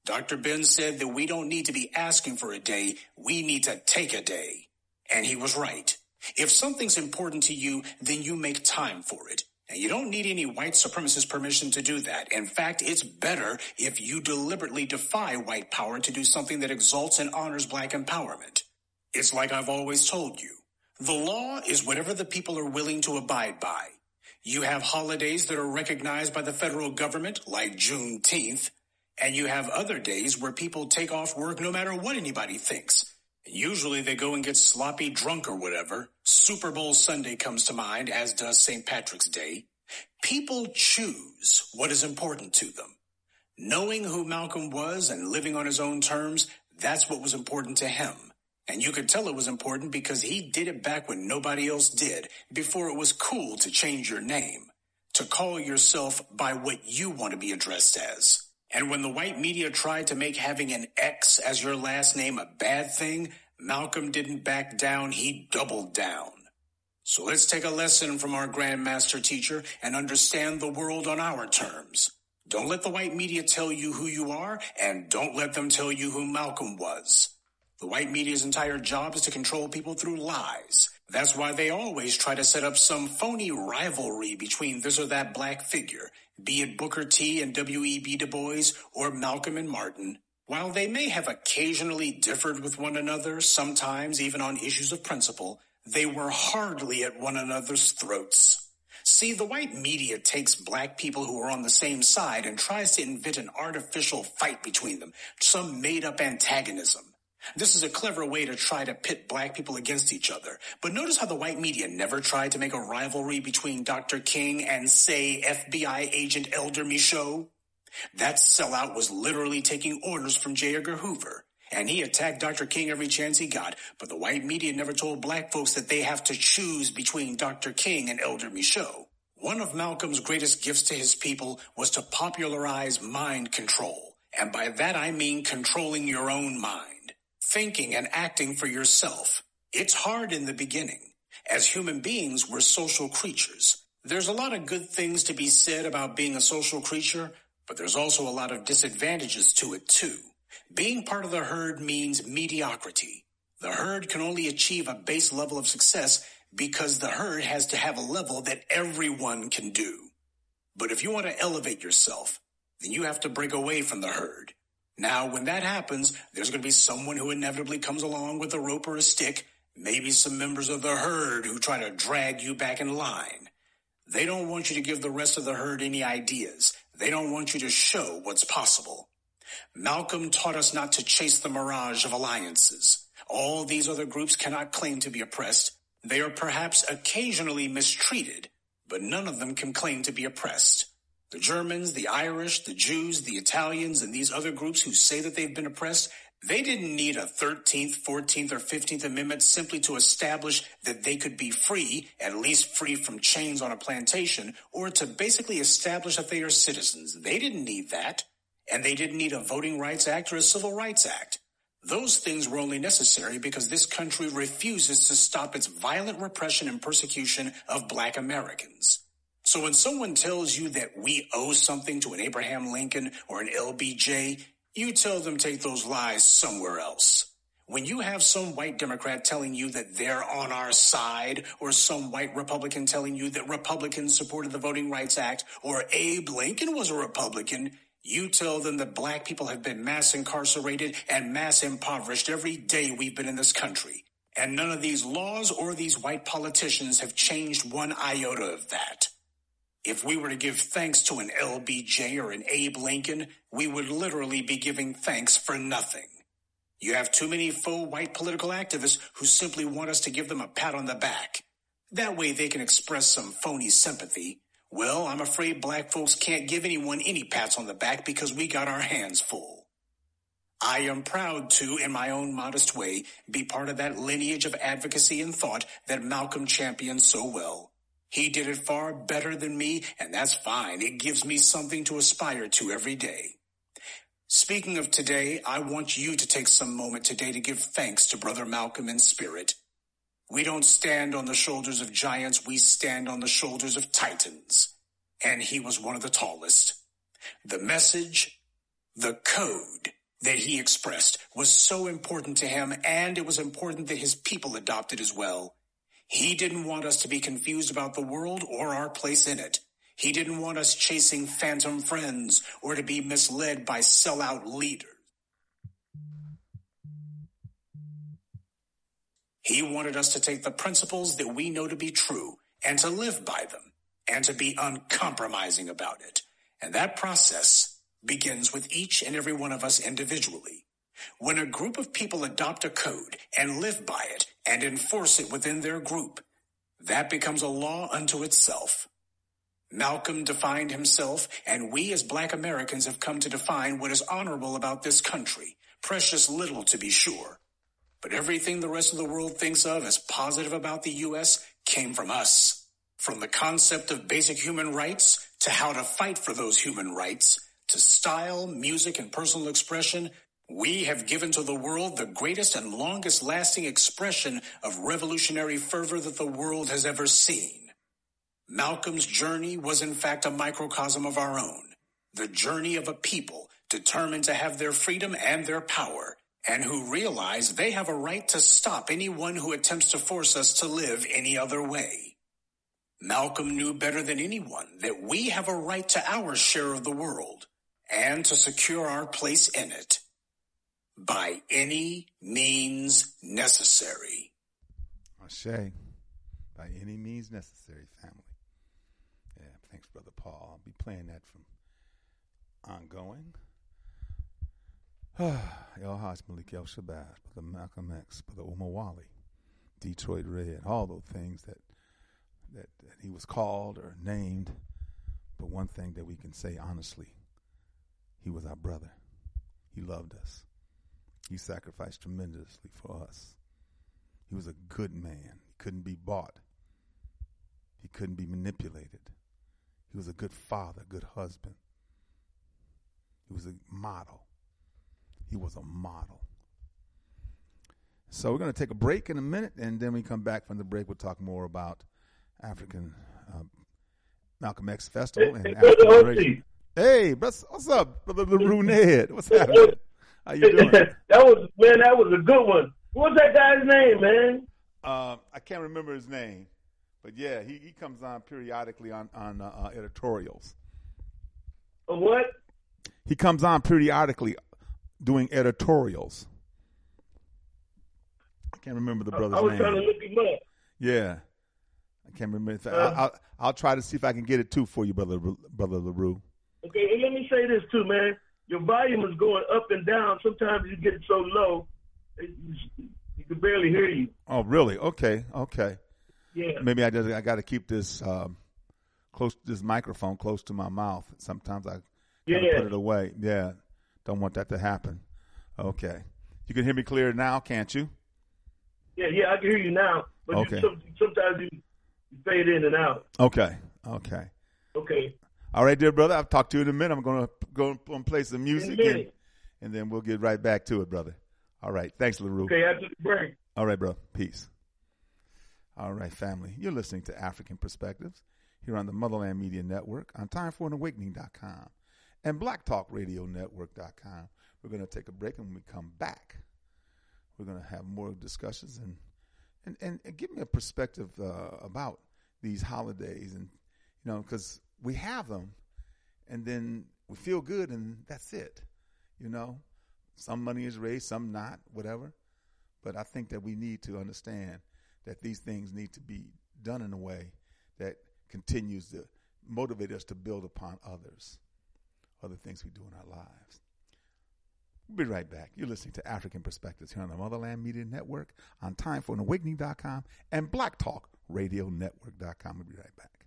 Dr. Ben said that we don't need to be asking for a day, we need to take a day. And he was right. If something's important to you, then you make time for it. And you don't need any white supremacist permission to do that. In fact, it's better if you deliberately defy white power to do something that exalts and honors black empowerment. It's like I've always told you. The law is whatever the people are willing to abide by. You have holidays that are recognized by the federal government, like Juneteenth, and you have other days where people take off work no matter what anybody thinks. Usually they go and get sloppy drunk or whatever. Super Bowl Sunday comes to mind, as does St. Patrick's Day. People choose what is important to them. Knowing who Malcolm was and living on his own terms, that's what was important to him. And you could tell it was important because he did it back when nobody else did, before it was cool to change your name, to call yourself by what you want to be addressed as. And when the white media tried to make having an X as your last name a bad thing, Malcolm didn't back down, he doubled down. So let's take a lesson from our grandmaster teacher and understand the world on our terms. Don't let the white media tell you who you are, and don't let them tell you who Malcolm was. The white media's entire job is to control people through lies. That's why they always try to set up some phony rivalry between this or that black figure, be it Booker T and W.E.B. Du Bois or Malcolm and Martin. While they may have occasionally differed with one another, sometimes even on issues of principle, they were hardly at one another's throats. See, the white media takes black people who are on the same side and tries to invent an artificial fight between them, some made up antagonism. This is a clever way to try to pit black people against each other. But notice how the white media never tried to make a rivalry between Dr. King and, say, FBI agent Elder Michaux. That sellout was literally taking orders from J. Edgar Hoover. And he attacked Dr. King every chance he got, but the white media never told black folks that they have to choose between Dr. King and Elder Michaux. One of Malcolm's greatest gifts to his people was to popularize mind control. And by that I mean controlling your own mind thinking and acting for yourself. It's hard in the beginning. As human beings, we're social creatures. There's a lot of good things to be said about being a social creature, but there's also a lot of disadvantages to it too. Being part of the herd means mediocrity. The herd can only achieve a base level of success because the herd has to have a level that everyone can do. But if you want to elevate yourself, then you have to break away from the herd. Now, when that happens, there's going to be someone who inevitably comes along with a rope or a stick, maybe some members of the herd who try to drag you back in line. They don't want you to give the rest of the herd any ideas. They don't want you to show what's possible. Malcolm taught us not to chase the mirage of alliances. All these other groups cannot claim to be oppressed. They are perhaps occasionally mistreated, but none of them can claim to be oppressed. The Germans, the Irish, the Jews, the Italians, and these other groups who say that they've been oppressed, they didn't need a 13th, 14th, or 15th Amendment simply to establish that they could be free, at least free from chains on a plantation, or to basically establish that they are citizens. They didn't need that. And they didn't need a Voting Rights Act or a Civil Rights Act. Those things were only necessary because this country refuses to stop its violent repression and persecution of black Americans. So when someone tells you that we owe something to an Abraham Lincoln or an LBJ, you tell them take those lies somewhere else. When you have some white Democrat telling you that they're on our side, or some white Republican telling you that Republicans supported the Voting Rights Act, or Abe Lincoln was a Republican, you tell them that black people have been mass incarcerated and mass impoverished every day we've been in this country. And none of these laws or these white politicians have changed one iota of that. If we were to give thanks to an LBJ or an Abe Lincoln, we would literally be giving thanks for nothing. You have too many faux white political activists who simply want us to give them a pat on the back. That way they can express some phony sympathy. Well, I'm afraid black folks can't give anyone any pats on the back because we got our hands full. I am proud to, in my own modest way, be part of that lineage of advocacy and thought that Malcolm championed so well. He did it far better than me, and that's fine. It gives me something to aspire to every day. Speaking of today, I want you to take some moment today to give thanks to Brother Malcolm in spirit. We don't stand on the shoulders of giants, we stand on the shoulders of titans. And he was one of the tallest. The message, the code that he expressed was so important to him, and it was important that his people adopted as well. He didn't want us to be confused about the world or our place in it. He didn't want us chasing phantom friends or to be misled by sellout leaders. He wanted us to take the principles that we know to be true and to live by them and to be uncompromising about it. And that process begins with each and every one of us individually. When a group of people adopt a code and live by it and enforce it within their group, that becomes a law unto itself. Malcolm defined himself, and we as black Americans have come to define what is honorable about this country. Precious little, to be sure. But everything the rest of the world thinks of as positive about the U.S. came from us. From the concept of basic human rights to how to fight for those human rights to style, music, and personal expression, we have given to the world the greatest and longest lasting expression of revolutionary fervor that the world has ever seen. Malcolm's journey was in fact a microcosm of our own, the journey of a people determined to have their freedom and their power, and who realize they have a right to stop anyone who attempts to force us to live any other way. Malcolm knew better than anyone that we have a right to our share of the world and to secure our place in it by any means necessary. Ashe, by any means necessary, family. Yeah, Thanks, Brother Paul. I'll be playing that from ongoing. El Haj Malik El Shabazz, Brother Malcolm X, Brother Omowale, Detroit Red, all those things that, that, that he was called or named. But one thing that we can say honestly, he was our brother. He loved us. He sacrificed tremendously for us. He was a good man. He couldn't be bought. He couldn't be manipulated. He was a good father, good husband. He was a model. He was a model. So we're going to take a break in a minute, and then we come back from the break. We'll talk more about African uh, Malcolm X Festival hey, and hey, African Hey, what's up, brother Ned? What's happening? How you doing? that was man. That was a good one. What's that guy's name, man? Uh, I can't remember his name. But yeah, he, he comes on periodically on on uh, uh, editorials. What? He comes on periodically doing editorials. I can't remember the brother's name. I was name. trying to look him up. Yeah, I can't remember. Uh, I'll, I'll, I'll try to see if I can get it too for you, brother brother Larue. Okay, and let me say this too, man. Your volume is going up and down. Sometimes you get it so low, it, you, can barely hear you. Oh, really? Okay, okay. Yeah. Maybe I just I got to keep this um, close this microphone close to my mouth. Sometimes I Yeah. put it away. Yeah, don't want that to happen. Okay, you can hear me clear now, can't you? Yeah, yeah, I can hear you now. But Okay. you, sometimes you, you fade in and out. Okay, okay. Okay. All right, dear brother. I'll talk to you in a minute. I'm gonna go and play some music, and, and then we'll get right back to it, brother. All right. Thanks, Larue. Okay, break. All right, bro. Peace. All right, family. You're listening to Afrikan Perspectives here on the Motherland Media Network on TimeForAnAwakening.com and BlackTalkRadioNetwork.com. We're going to take a break, and when we come back, we're going to have more discussions and, and, and, and give me a perspective uh, about these holidays. And, you know, because we have them and then we feel good and that's it. You know, some money is raised, some not, whatever. But I think that we need to understand that these things need to be done in a way that continues to motivate us to build upon others, other things we do in our lives. We'll be right back. You're listening to Afrikan Perspectives here on the Motherland Media Network on timeforanawakening.com and blacktalkradionetwork.com. We'll be right back.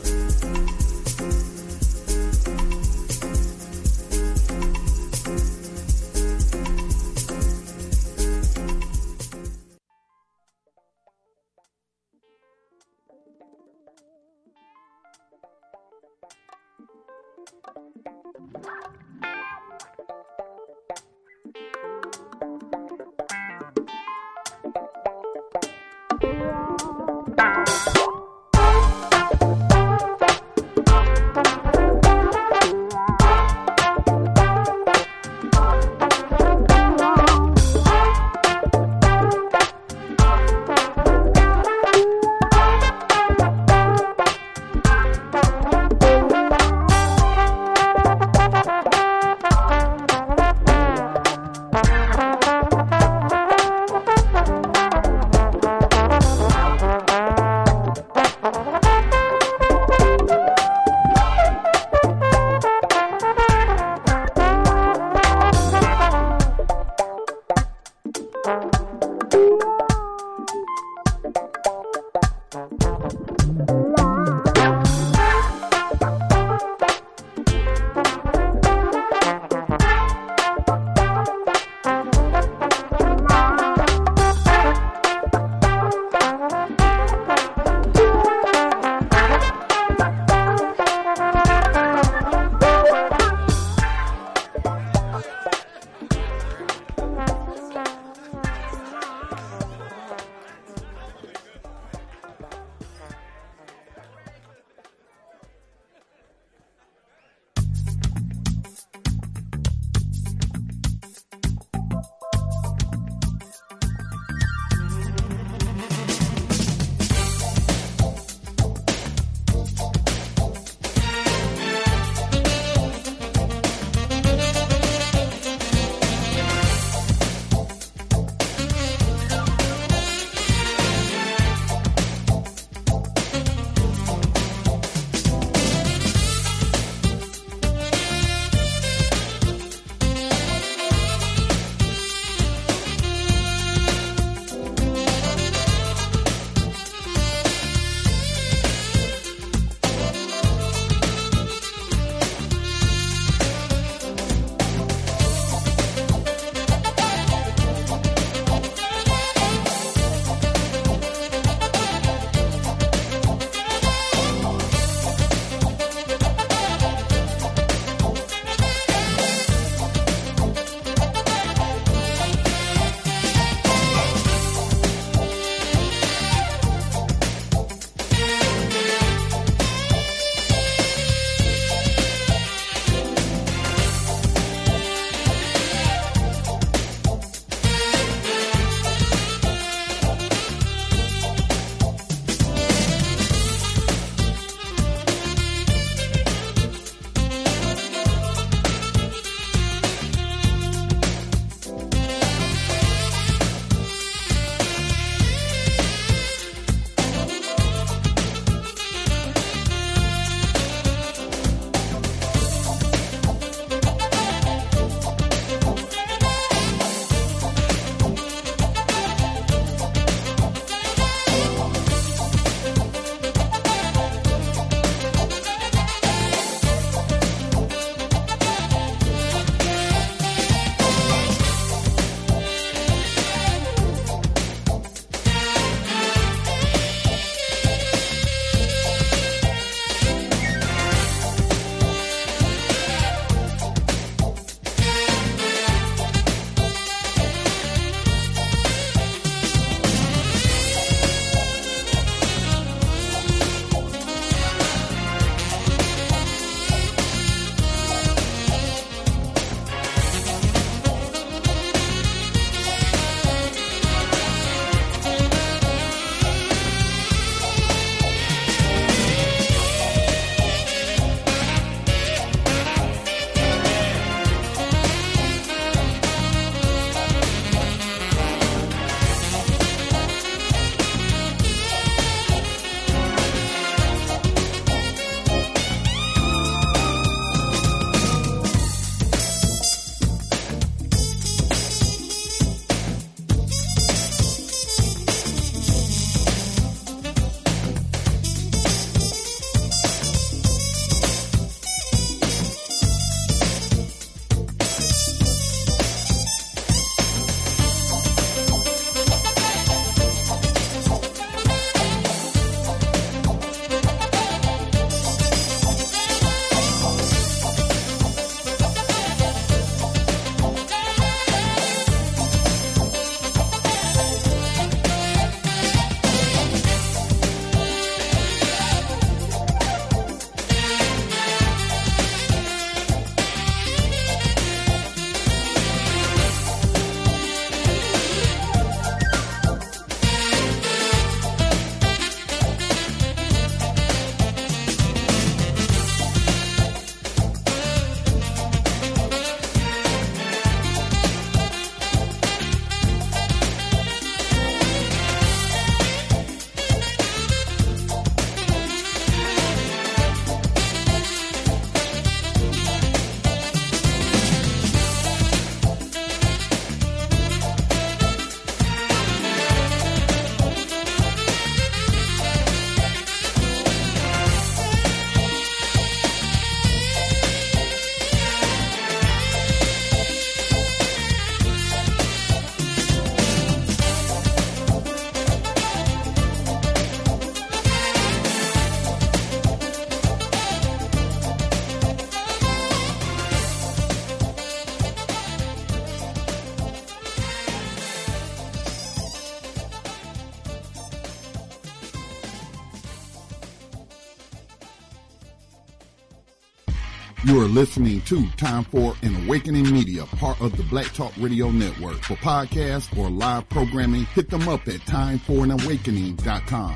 listening to Time for an Awakening Media, part of the Black Talk Radio Network. For podcasts or live programming, hit them up at timeforanawakening.com.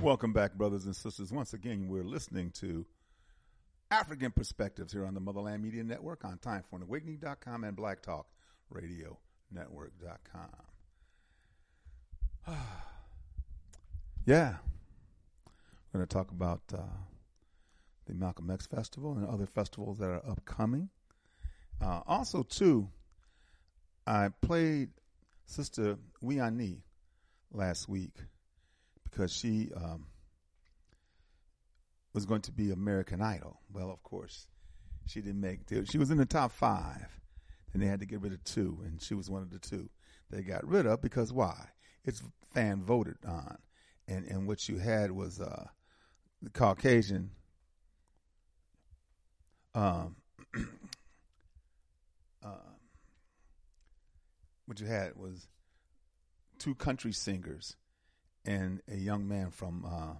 Welcome back, brothers and sisters. Once again, we're listening to Afrikan Perspectives here on the Motherland Media Network on timeforanawakening.com and Black Talk Radio Network.com. yeah. We're going to talk about uh, the Malcolm X Festival and other festivals that are upcoming. Uh, also, too, I played Sister Wiani last week because she um, was going to be American Idol. Well, of course, she didn't make. It. She was in the top five. Then they had to get rid of two, and she was one of the two they got rid of because why? It's fan voted on, and and what you had was uh, the Caucasian um, uh, what you had was two country singers and a young man from uh,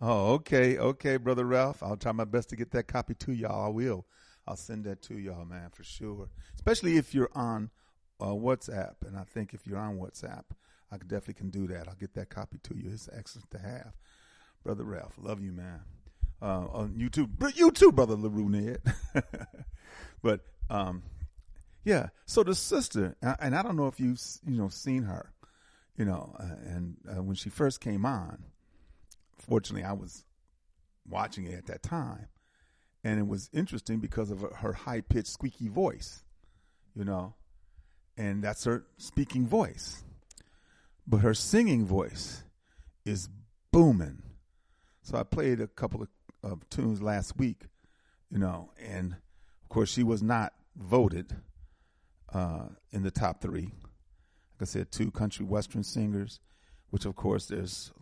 oh okay okay brother ralph i'll try my best to get that copy to y'all. I will. I'll send that to y'all man for sure. Especially if you're on uh, whatsapp. And i think if you're on whatsapp I definitely can do that. I'll get that copy to you. It's excellent to have. Brother Ralph, love you, man. Uh, on YouTube, you too, Brother LaRue Ned. but, um, yeah, so the sister, and I don't know if you've, you know, seen her, you know, uh, and uh, when she first came on, fortunately, I was watching it at that time. And it was interesting because of her high pitched, squeaky voice, you know, and that's her speaking voice but her singing voice is booming. So I played a couple of, of tunes last week, you know, and of course she was not voted uh, in the top three. Like I said, two country western singers, which of course there's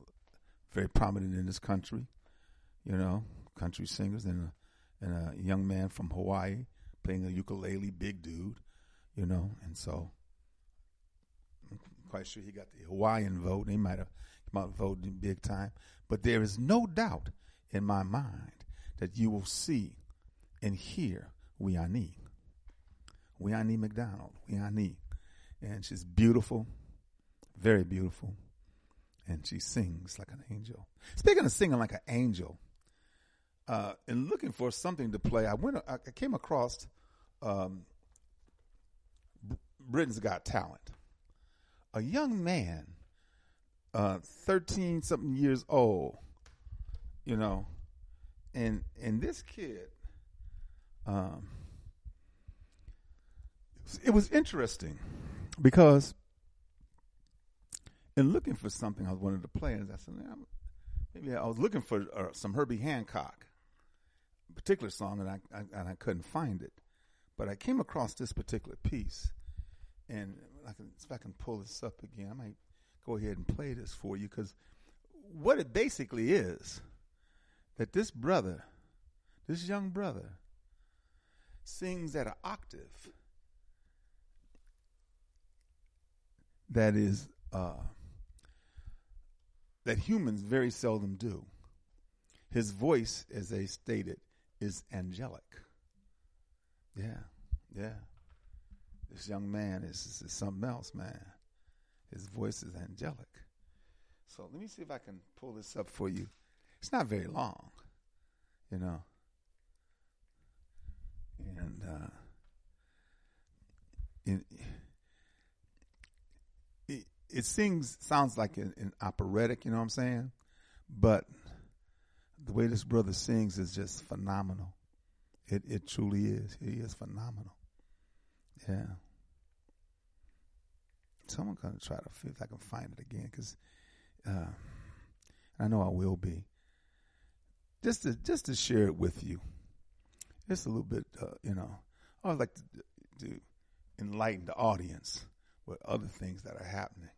very prominent in this country, you know, country singers, and a, and a young man from Hawaii playing a ukulele, big dude, you know, and so quite sure he got the Hawaiian vote. He might have come out voted big time. But there is no doubt in my mind that you will see and hear Wiani. Wiani McDonald. Wiani. And she's beautiful, very beautiful. And she sings like an angel. Speaking of singing like an angel, uh, and looking for something to play, I went. I came across um, Britain's Got Talent, a young man, uh, thirteen something years old, you know, and and this kid, um, it was interesting because in looking for something I was one of the players. I said, maybe I was looking for uh, some Herbie Hancock, particular song, and I, I, and I couldn't find it, but I came across this particular piece, and I can if I can pull this up again, I might go ahead and play this for you because what it basically is that this brother, this young brother, sings at an octave that is uh, that humans very seldom do. His voice, as they stated, is angelic. Yeah, yeah. This young man is, is something else, man. His voice is angelic. So let me see if I can pull this up for you. It's not very long, you know. And uh, it, it, it sings, sounds like an, an operatic, you know what I'm saying? But the way this brother sings is just phenomenal. It it truly is. He is phenomenal. Yeah. So I'm gonna try to see if I can find it again because uh, I know I will be. Just to just to share it with you, just a little bit. Uh, you know, I would like to, to enlighten the audience with other things that are happening.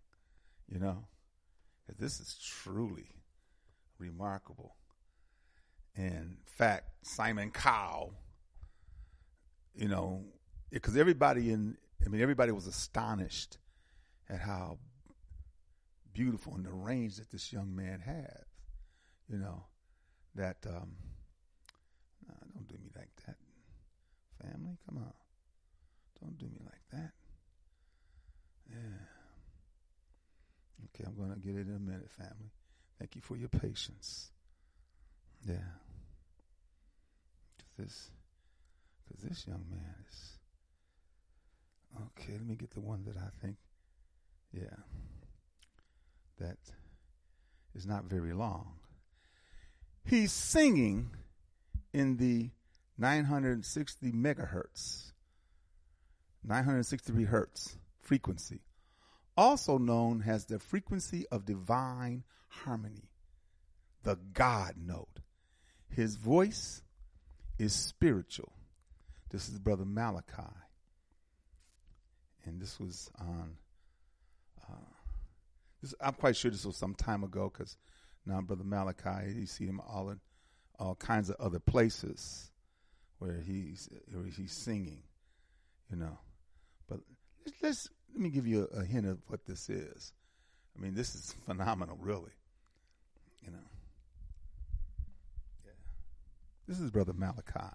You know, this is truly remarkable. In fact, Simon Cowell, you know, because everybody in, I mean, everybody was astonished at how beautiful and the range that this young man has. You know, that um, nah, don't do me like that, family. Come on, don't do me like that. Yeah. Okay, I'm gonna get it in a minute, family. Thank you for your patience. Yeah. Cause this, cause this young man is. Okay, let me get the one that I think. Yeah. That is not very long. He's singing in the 960 megahertz, 963 hertz frequency, also known as the frequency of divine harmony, the God note. His voice is spiritual. This is Brother Malakai. And this was on, uh, this, I'm quite sure this was some time ago because now Brother Malakai, you see him all in all kinds of other places where he's, where he's singing, you know. But let's, let's let me give you a, a hint of what this is. I mean, this is phenomenal, really. You know. Yeah. This is Brother Malakai.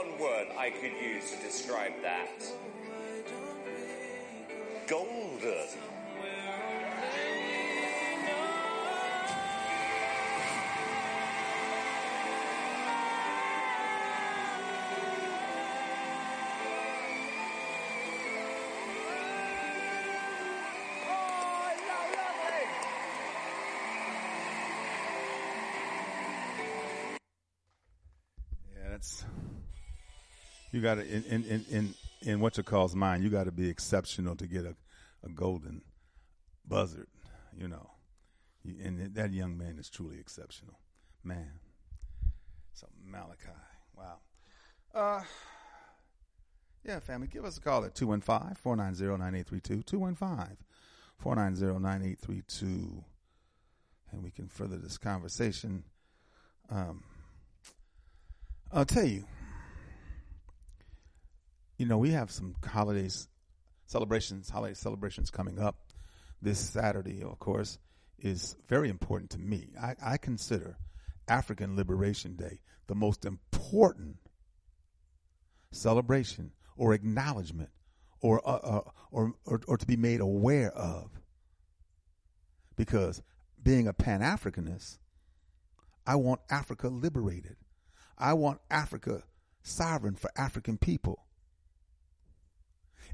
One word I could use to describe that. You got to in in in in, in what you call's mind. You got to be exceptional to get a, a golden buzzer. You know, and that young man is truly exceptional, man. So Malakai, wow. Uh, yeah, family, give us a call at 215 490 9832. 215 490 9832. And we can further this conversation. Um, I'll tell you, you know, we have some holidays, celebrations, holiday celebrations coming up. This Saturday, of course, is very important to me. I, I consider African Liberation Day the most important celebration or acknowledgement or, uh, uh, or, or, or to be made aware of. Because being a Pan Africanist, I want Africa liberated. I want Africa sovereign for African people.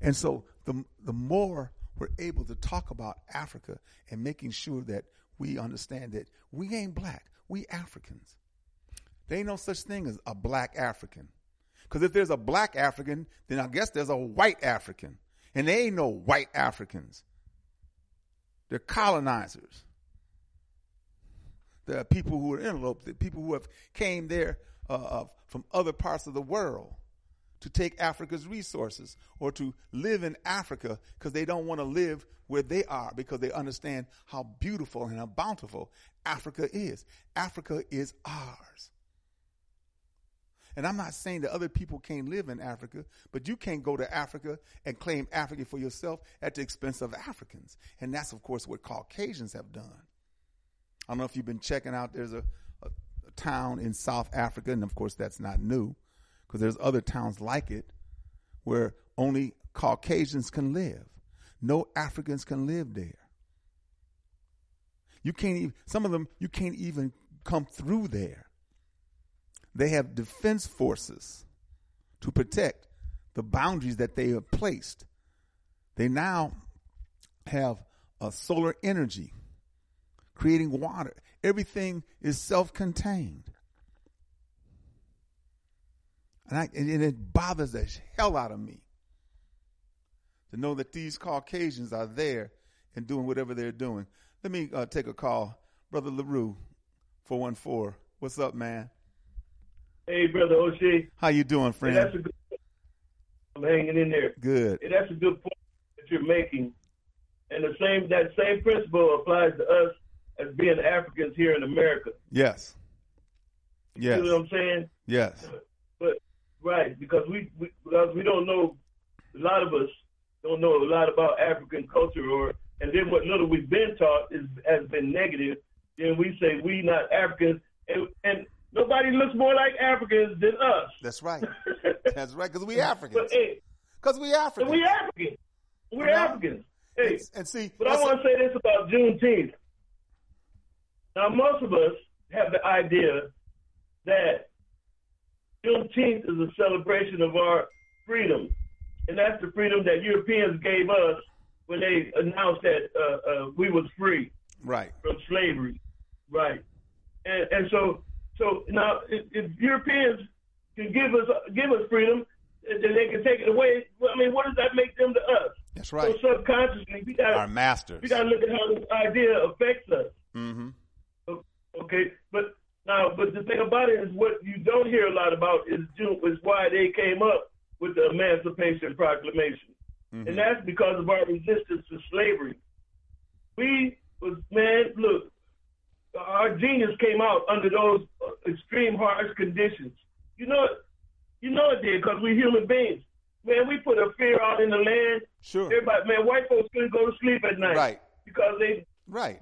And so the, the more we're able to talk about Africa and making sure that we understand that we ain't black, we Africans. There ain't no such thing as a black African. Because if there's a black African, then I guess there's a white African. And there ain't no white Africans. They're colonizers. There are people who are interloped, the people who have came there uh, uh, from other parts of the world to take Africa's resources or to live in Africa because they don't want to live where they are because they understand how beautiful and how bountiful Africa is. Africa is ours. And I'm not saying that other people can't live in Africa, but you can't go to Africa and claim Africa for yourself at the expense of Africans. And that's, of course, what Caucasians have done. I don't know if you've been checking out, there's a, a, a town in South Africa, and of course, that's not new because there's other towns like it where only Caucasians can live. No Africans can live there. You can't even, some of them, you can't even come through there. They have defense forces to protect the boundaries that they have placed. They now have a solar energy, creating water. Everything is self contained. And, I, and it bothers the hell out of me to know that these Caucasians are there and doing whatever they're doing. Let me uh, take a call. Brother LaRue, 414. What's up, man? Hey, brother Oshi. How you doing, Hey, friend? that's a good. I'm hanging in there. Good. Hey, that's a good point that you're making, and the same that same principle applies to us as being Africans here in America. Yes. Yes. You know what I'm saying? Yes. But right, because we, we because we don't know a lot of us don't know a lot about African culture or and then what little we've been taught is has been negative. Then we say we not Africans and and nobody looks more like Africans than us. That's right. That's right. Because we Africans. But hey, Because we Africans. we Africans. We're? Africans. Hey, And, and see, but I want to say this about Juneteenth. Now, most of us have the idea that Juneteenth is a celebration of our freedom, and that's the freedom that Europeans gave us when they announced that uh, uh, we was free right. from slavery, right? And and so so now if, if Europeans can give us give us freedom, then they can take it away. I mean, what does that make them to us? That's right. So subconsciously, we got Our masters. we got to look at how this idea affects us. Mm-hmm. Okay, but now, but the thing about it is, what you don't hear a lot about is June is why they came up with the Emancipation Proclamation, Mm-hmm. and that's because of our resistance to slavery. We was man, look, our genius came out under those extreme harsh conditions. You know, it- you know it did because we're human beings. Man, we put a fear out in the land. Sure. Everybody, man, white folks couldn't go to sleep at night Right. because they Right.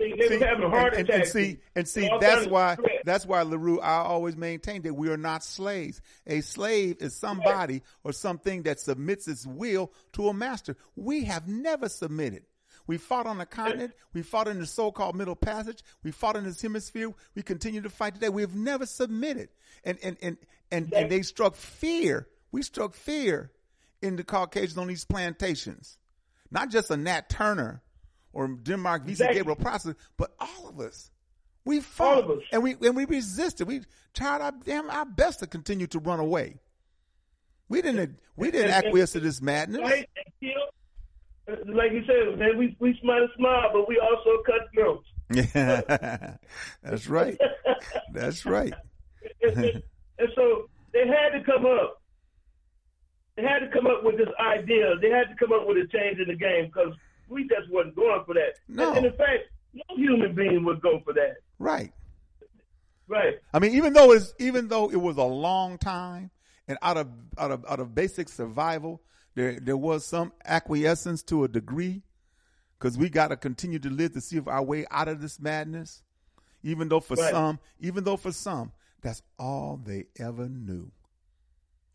I mean, they were having heart and, and, and see, and see, that's why stress. that's why Larue. I always maintain that we are not slaves. A slave is somebody or something that submits its will to a master. We have never submitted. We fought on the continent. We fought in the so-called Middle Passage. We fought in this hemisphere. We continue to fight today. We have never submitted. And and and and, and they struck fear. We struck fear in the Caucasians on these plantations. Not just a Nat Turner or Denmark Vesey Exactly. Gabriel Prosser, but all of us. We fought, and we and we resisted. We tried our damn our best to continue to run away. We didn't we didn't And- and- acquiesce to this madness. Right? And. Uh, Like you said, man, we we smile, smile, but we also cut throats. Yeah, that's right. That's right. and, and- and so they had to come up. They had to come up with this idea. They had to come up with a change in the game because we just wasn't going for that. No. And, and in fact, no human being would go for that. Right. Right. I mean, even though it's even though it was a long time, and out of out of out of basic survival, there there was some acquiescence to a degree, because we got to continue to live to see if our way out of this madness. Even though for Right. some, even though for some, that's all they ever knew.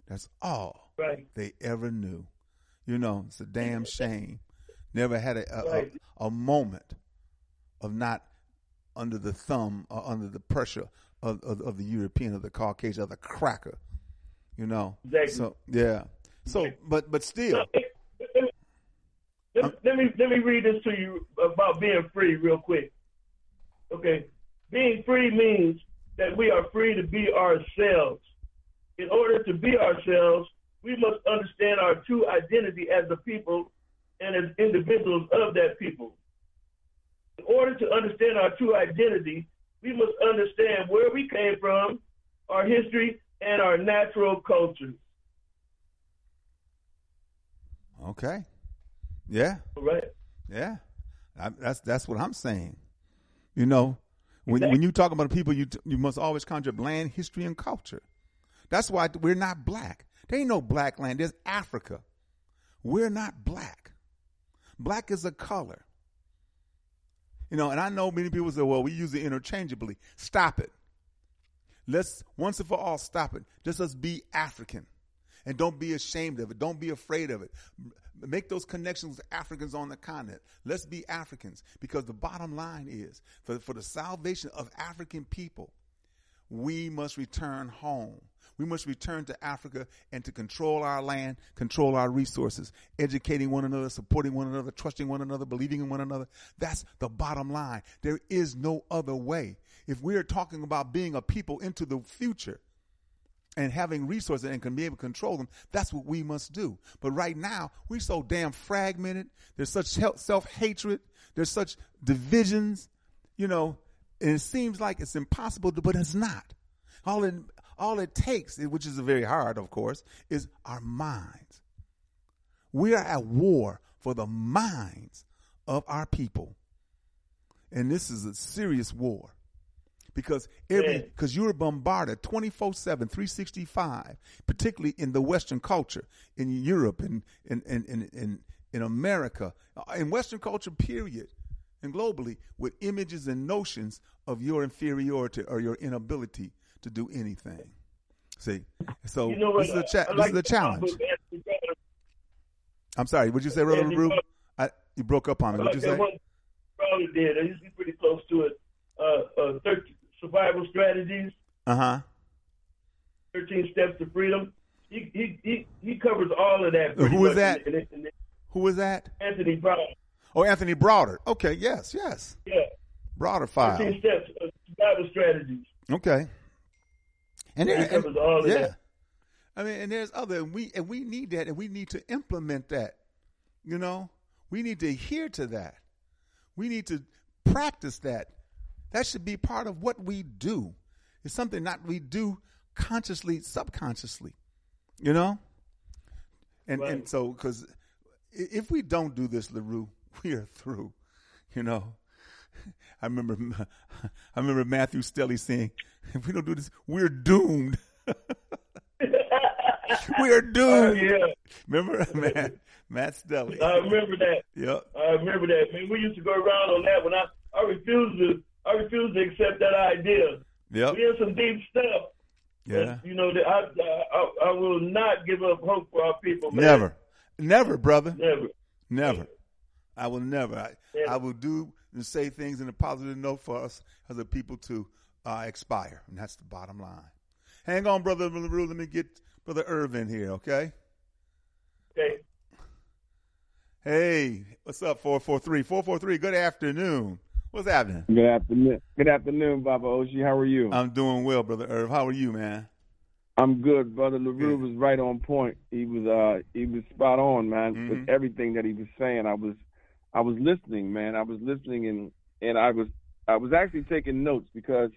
That's all Right. they ever knew. You know, it's a damn shame. Never had a a, Right. a, a moment of not under the thumb or under the pressure of, of, of the European or the Caucasian or the cracker. You know. Exactly. So yeah. So but but still. Let, me- let me let me read this to you about being free real quick. Okay, being free means that we are free to be ourselves. In order to be ourselves, we must understand our true identity as a people and as individuals of that people. In order to understand our true identity, we must understand where we came from, our history, and our natural cultures. Okay. Yeah. All right. Yeah, I, that's that's what I'm saying. You know, when when you talk about people, you t- you must always conjure up land, history, and culture. That's why we're not black. There ain't no black land. There's Africa. We're not black. Black is a color. You know, and I know many people say, "Well, we use it interchangeably." Stop it. Let's once and for all stop it. Just let's be African, and don't be ashamed of it. Don't be afraid of it. Make those connections with Africans on the continent. Let's be Africans because the bottom line is for, for the salvation of African people, we must return home. We must return to Africa and to control our land, control our resources, educating one another, supporting one another, trusting one another, believing in one another. That's the bottom line. There is no other way. If we're talking about being a people into the future, and having resources and can be able to control them, that's what we must do. But right now, we're so damn fragmented. There's such self hatred. There's such divisions, you know, and it seems like it's impossible to, but it's not. All it, all it takes, which is very hard, of course, is our minds. We are at war for the minds of our people. And this is a serious war because every because you're bombarded 24-7 365 particularly in the western culture in europe and in in, in, in, in america uh, in western culture period and globally with images and notions of your inferiority or your inability to do anything see so You know what? this is a cha- I this is a the challenge book Anthony Browder. i'm sorry would you say brother? Browder. I, you broke up on me I what like you say Browder did. I used to be pretty close to it. Uh, uh, 13, survival strategies, uh-huh 13 steps to freedom. He he he, he covers all of that. Uh, who is that? in- in- in- who was that Anthony Browder. oh anthony browder okay yes yes Yeah. browder file 13 steps, uh, survival strategies. Okay. And, and covers all of yeah, that. I mean, and there's other, and we and we need that, and we need to implement that. You know, we need to adhere to that. We need to practice that. That should be part of what we do. It's something not we do consciously, subconsciously. You know, and and so because if we don't do this, Larue, we are through. You know, I remember I remember Matthew Stelly saying, "If we don't do this, we're doomed. we are Oh, doomed." yeah. Remember, Matt, Matt Stelly. I remember that. Yep. I remember that. Man, we used to go around on that when I, I refused to I refused to accept that idea. Yep. We did some deep stuff. Yeah. But, you know, that I, I I will not give up hope for our people. Man. Never, never, brother. Never. Never. I will never. I, Yeah. I will do and say things in a positive note for us as a people to uh, expire, and that's the bottom line. Hang on, brother. LaRue. Let me get brother Irvin here, okay? Okay. Hey, what's up, 443? 443, good afternoon. What's happening? Good afternoon. Good afternoon, Baba Oshi. How are you? I'm doing well, brother Irv. How are you, man? I'm good. Brother LaRue was right on point. He was uh he was spot on, man, Mhm. with everything that he was saying. I was I was listening, man. I was listening and and I was I was actually taking notes because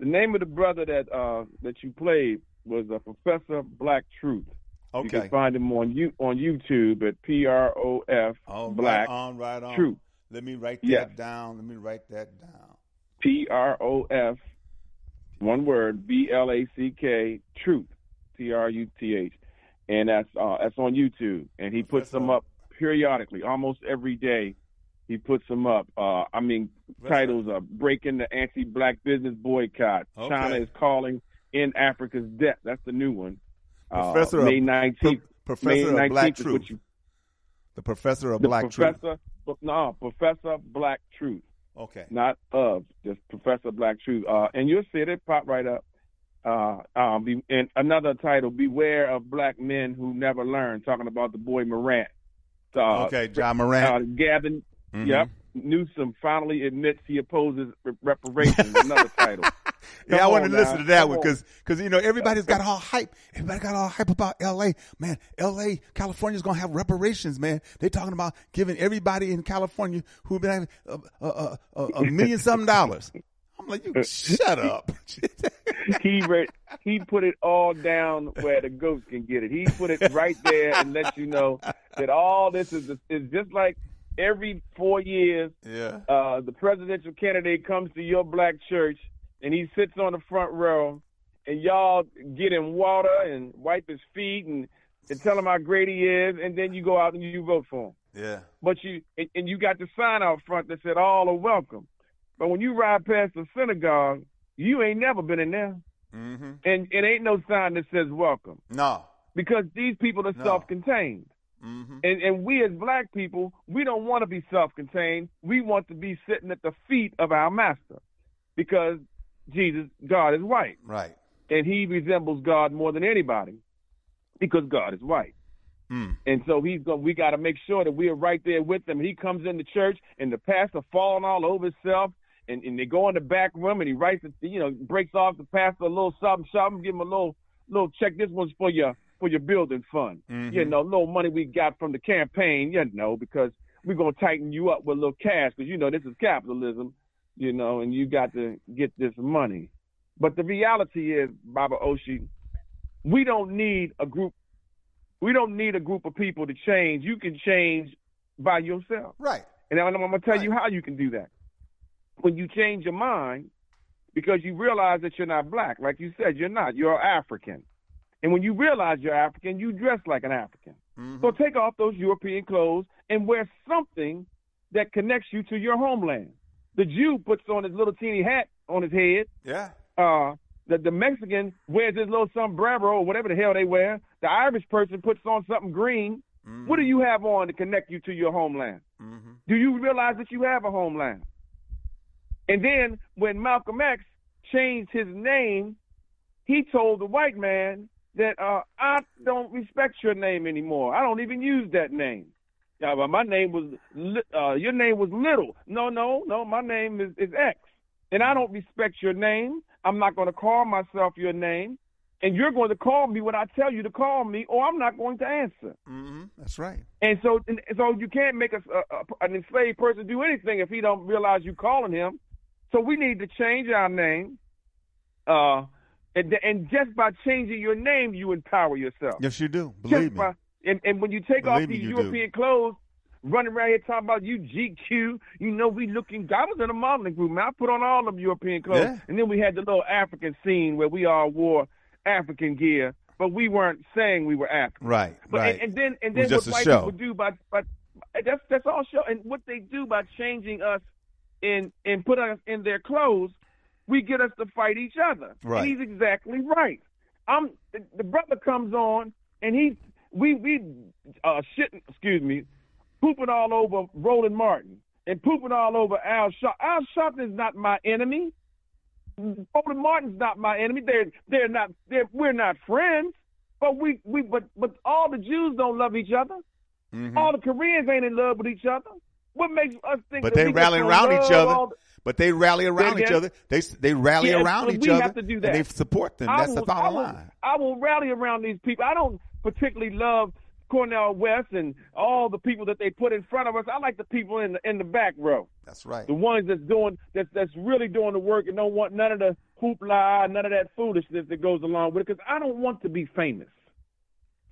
the name of the brother that uh that you played was uh, Professor Black Truth. Okay. You can find him on you on YouTube at P R O F Black right on, right on. Truth. Let me write that Yes. down. Let me write that down. P R O F, one word, B L A C K, Truth, T R U T H, and that's uh, that's on YouTube, and he puts them up periodically, almost every day. He puts them up. Uh, I mean, titles are breaking the anti-black business boycott. Okay. China is calling in Africa's debt. That's the new one. Professor uh, May of- nineteenth. Pro- Professor May of Black Truth. you- The professor of the Black Truth. professor, No, Professor Black Truth. Okay. Not of, just Professor Black Truth. Uh, and you'll see it, it pop right up. Uh, um, be, and another title, Beware of Black Men Who Never Learn, talking about the boy Morant. Uh, Okay, Ja Morant. Uh, Gavin, Mhm. yep. Newsom finally admits he opposes reparations. another title. Yeah, I Come on to listen to that Come one because because you know everybody's got all hype. Everybody got all hype about L.A. Man, L.A. California's gonna have reparations. Man, they're talking about giving everybody in California who been having a, a, a, a million something dollars. I'm like, you shut up. he he put it all down where the ghost can get it. He put it right there and let you know that all this is is just like every four years. Yeah. Uh, the presidential candidate comes to your black church and he sits on the front row, and y'all get him water and wipe his feet and, and tell him how great he is, and then you go out and you vote for him. Yeah. But you and, and you got the sign out front that said all are welcome. But when you ride past the synagogue, you ain't never been in there. Mm-hmm. And it ain't no sign that says welcome. No. Because these people are No. self contained. Mm-hmm. And and we as black people, we don't want to be self contained. We want to be sitting at the feet of our master. Because Jesus, God is white. Right. And he resembles God more than anybody. Because God is white. Mm. And so he's going we gotta make sure that we are right there with him. He comes into church and the pastor falling all over himself and, and they go in the back room and he writes it, you know, breaks off the pastor a little something, something, give him a little little check. This one's for your for your building fund. Mhm. You know, little money we got from the campaign, you know, because we're gonna tighten you up with a little cash because you know this is capitalism, you know, and you got to get this money. But the reality is, Baba Oshi, we don't need a group we don't need a group of people to change. You can change by yourself. Right. And I'm, I'm going to tell you how you can do that. When you change your mind, because you realize that you're not black, like you said, you're not. You're African. And when you realize you're African, you dress like an African. Mm-hmm. So take off those European clothes and wear something that connects you to your homeland. The Jew puts on his little teeny hat on his head. Yeah. Uh, the, the Mexican wears his little sombrero or whatever the hell they wear. The Irish person puts on something green. What do you have on to connect you to your homeland? Mm-hmm. Do you realize that you have a homeland? And then when Malcolm X changed his name, he told the white man that uh, I don't respect your name anymore. I don't even use that name. Yeah, but my name was uh, your name was Little. No, no, no. My name is, is X, and I don't respect your name. I'm not going to call myself your name, and you're going to call me when I tell you to call me, or I'm not going to answer. Mm-hmm. That's right. And so, and so you can't make a, a, an enslaved person do anything if he don't realize you calling him. So we need to change our name. Uh, and, and just by changing your name, you empower yourself. Yes, you do. Just Believe me. by- and, and when you take off Believe me, these you do. European clothes, running around here talking about you GQ, you know we looking. I was in a modeling group, man. I put on all them European clothes, Yeah. and then we had the little African scene where we all wore African gear, but we weren't saying we were African. Right. But right. and, and then and then what white show. people do by by that's that's all show and what they do by changing us and and put us in their clothes, we get us to fight each other. Right. He's exactly right. I'm the, the brother comes on and he we we uh shitting excuse me, pooping all over Roland Martin and pooping all over Al Sharpton. Al Sharpton is not my enemy. Roland Martin's not my enemy. They're they're not they're we're not friends. But we we but but all the Jews don't love each other. Mhm. All the Koreans ain't in love with each other. What makes us think? But that they rally around each other. the- But they rally around each other. They they rally Yes, around each we other. have to do And that. they support them. I That's the will- I bottom will- line. I will rally around these people. I don't particularly love Cornel West and all the people that they put in front of us. I like the people in the in the back row. That's right. The ones that's doing that's that's really doing the work and don't want none of the hoopla, none of that foolishness that goes along with it. Because I don't want to be famous.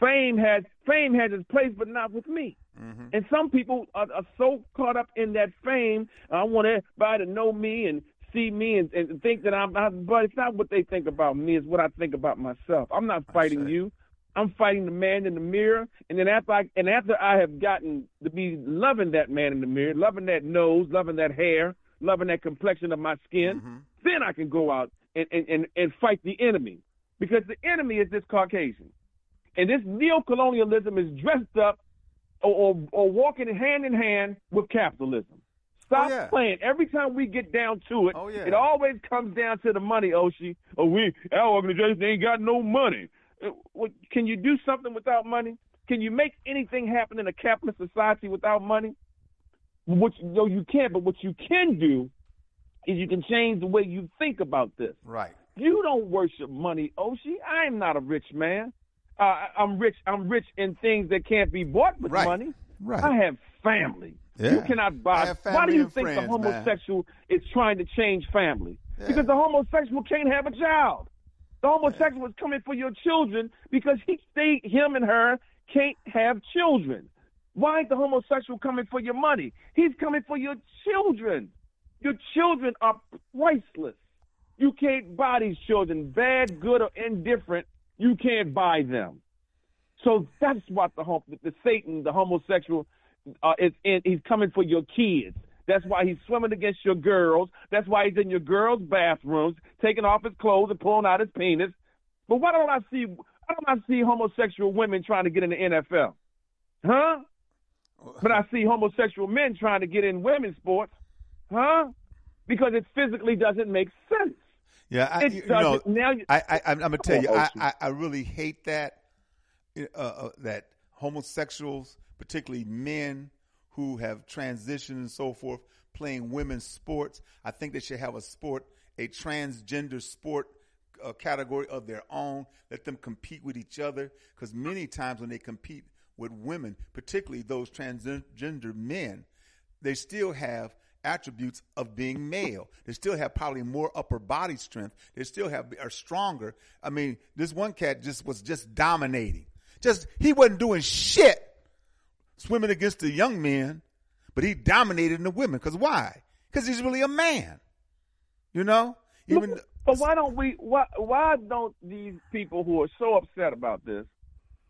Fame has fame has its place, but not with me. Mm-hmm. And some people are, are so caught up in that fame. I want everybody to know me and see me and, and think that I'm. I, but it's not what they think about me. It's what I think about myself. I'm not fighting you. I'm fighting the man in the mirror. And then after I and after I have gotten to be loving that man in the mirror, loving that nose, loving that hair, loving that complexion of my skin, Mm-hmm. then I can go out and, and, and, and fight the enemy. Because the enemy is this Caucasian. And this neocolonialism is dressed up or, or, or walking hand in hand with capitalism. Stop Oh, yeah. playing. Every time we get down to it, Oh, yeah. it always comes down to the money, Oshi. Oh, we our organization ain't got no money. Uh, Can you do something without money? Can you make anything happen in a capitalist society without money? Which no, you can't. But what you can do is you can change the way you think about this. Right. You don't worship money, Oshi. I am not a rich man. Uh, I- I'm rich. I'm rich in things that can't be bought with Right. money. Right. I have family. Yeah. You cannot buy. Why do you think friends, the man. homosexual is trying to change family? Yeah. Because the homosexual can't have a child. The homosexual is coming for your children because he they him and her can't have children. Why is the homosexual coming for your money? He's coming for your children. Your children are priceless. You can't buy these children, bad, good, or indifferent. You can't buy them. So that's what the hom- the Satan, the homosexual, uh, is in. He's coming for your kids. That's why he's swimming against your girls. That's why he's in your girls' bathrooms, taking off his clothes and pulling out his penis. But why don't I see? Why don't I see homosexual women trying to get in the NFL? Huh? But I see homosexual men trying to get in women's sports. Huh? Because it physically doesn't make sense. Yeah, I, you know, now you- I, I, I'm, I'm gonna tell you, I, I, I really hate that, uh, uh, that homosexuals, particularly men who have transitioned and so forth, playing women's sports. I think they should have a sport, a transgender sport uh, category of their own. Let them compete with each other, because many times when they compete with women, particularly those transgender men, they still have attributes of being male. They still have probably more upper body strength. They still have are stronger. I mean, this one cat just was just dominating. Just he wasn't doing shit swimming against the young men, but he dominated the women. Because why? Because he's really a man. You know, even But why don't we? Why why don't these people who are so upset about this?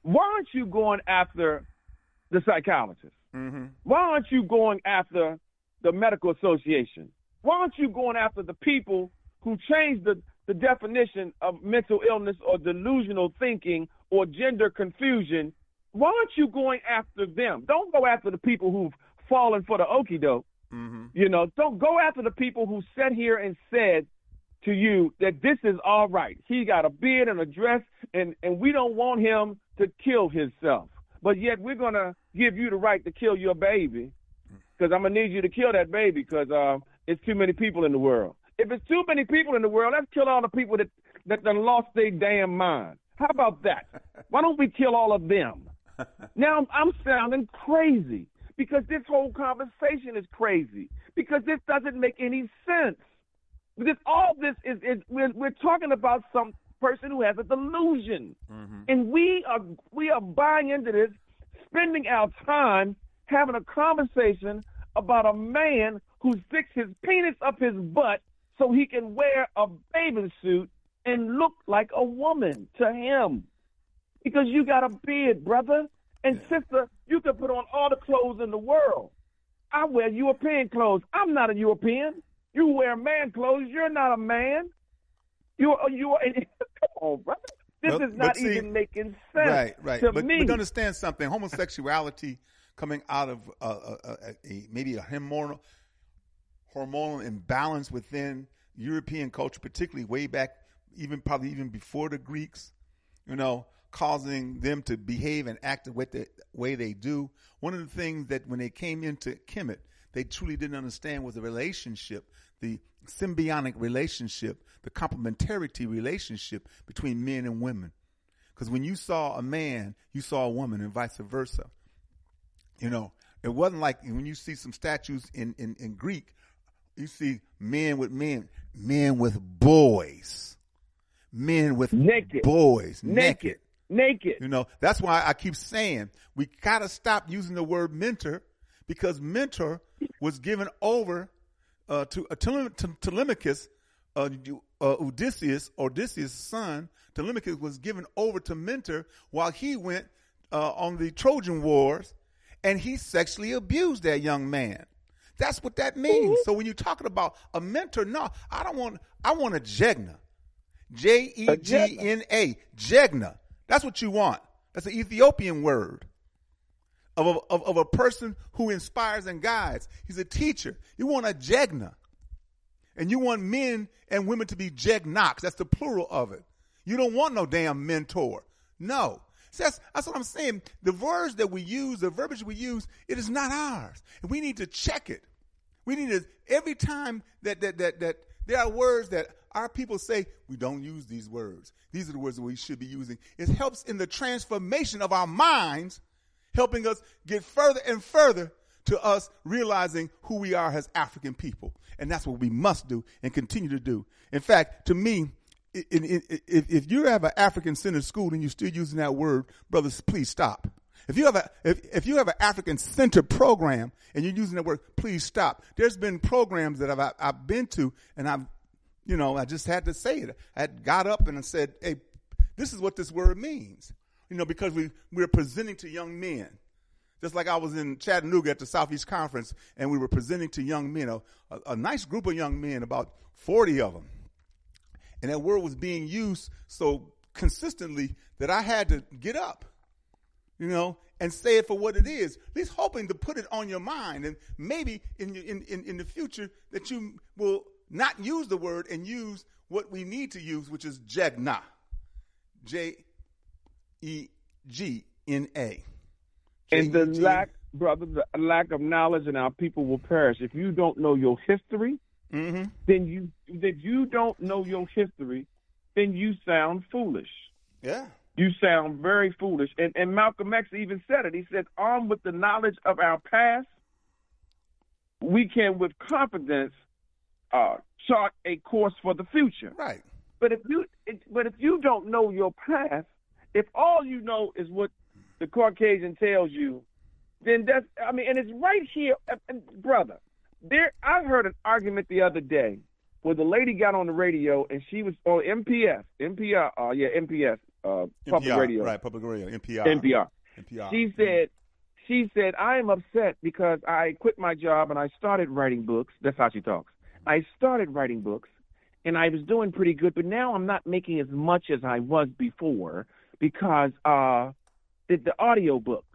Why aren't you going after the psychologists? mm-hmm. Why aren't you going after the medical association? Why aren't you going after the people who changed the, the definition of mental illness or delusional thinking or gender confusion? Why aren't you going after them? Don't go after the people who've fallen for the okie doke. Mm-hmm. You know, don't go after the people who sat here and said to you that this is all right. He got a beard and a dress, and, and we don't want him to kill himself. But yet we're going to give you the right to kill your baby because I'm going to need you to kill that baby because uh, it's too many people in the world. If it's too many people in the world, let's kill all the people that, that done lost their damn mind. How about that? Why don't we kill all of them? Now I'm, sounding crazy because this whole conversation is crazy because this doesn't make any sense. Because all this is, is we're, we're talking about some person who has a delusion, and we are we are buying into this, spending our time having a conversation about a man who sticks his penis up his butt so he can wear a bathing suit and look like a woman to him because you got a beard, brother. And sister, you can put on all the clothes in the world. I wear European clothes. I'm not a European. You wear man clothes. You're not a man. You're you are. Come on, brother. This is not see- even making sense. Right, right. To but, me, but understand something: homosexuality coming out of uh, uh, uh, a, maybe a hormonal hormonal imbalance within European culture, particularly way back, even probably even before the Greeks. You know, causing them to behave and act the way, the way they do. One of the things that when they came into Kemet, they truly didn't understand was the relationship, the symbiotic relationship, the complementarity relationship between men and women. Because when you saw a man, you saw a woman, and vice versa. You know, it wasn't like when you see some statues in, in, in Greek, you see men with men, men with boys, men with Naked. boys, Naked. Naked. you know, that's why I keep saying we gotta stop using the word mentor because mentor was given over uh, to, uh, to Telemachus, uh, uh, Odysseus, Odysseus' son. Telemachus was given over to mentor while he went uh, on the Trojan Wars, and he sexually abused that young man. That's what that means. So when you're talking about a mentor, no, I don't want. I want a jegna. J E G N A. Jegna. That's what you want. That's an Ethiopian word of a, of, of a person who inspires and guides. He's a teacher. You want a jegna. And you want men and women to be jegnoch. That's the plural of it. You don't want no damn mentor. No. See, that's, that's what I'm saying. The words that we use, the verbiage we use, it is not ours. And we need to check it. We need to, every time that, that, that, that there are words that our people say, we don't use these words. These are the words that we should be using. It helps in the transformation of our minds, helping us get further and further to us realizing who we are as African people. And that's what we must do and continue to do. In fact, to me, if, if you have an African centered school and you're still using that word, brothers, please stop. If you have a if, if you have an African centered program and you're using that word, please stop. There's been programs that I've I've been to and I've you know I just had to say it. I got up and I said, hey, this is what this word means. You know, because we we're presenting to young men. Just like I was in Chattanooga at the Southeast Conference, and we were presenting to young men, a, a, a nice group of young men, about 40 of them. And that word was being used so consistently that I had to get up, you know, and say it for what it is. At least hoping to put it on your mind, and maybe in in in, in the future that you will not use the word and use what we need to use, which is jegna, J E G N A. And the lack, brother, the lack of knowledge, and our people will perish. If you don't know your history, Mm-hmm. then you that you don't know your history, then you sound foolish. Yeah. You sound very foolish. And and Malcolm X even said it. He said, armed with the knowledge of our past, we can with confidence uh, chart a course for the future. Right. But if you it, but if you don't know your past, if all you know is what the Caucasian tells you, then that's I mean, and it's right here, and- and brother. There, I heard an argument the other day where the lady got on the radio and she was on MPS, NPR, uh, yeah, MPS, uh, public NPR, radio, Right, public radio, NPR. NPR. NPR. She said, she said, I am upset because I quit my job and I started writing books. That's how she talks. I started writing books and I was doing pretty good, but now I'm not making as much as I was before because uh the, the audio books.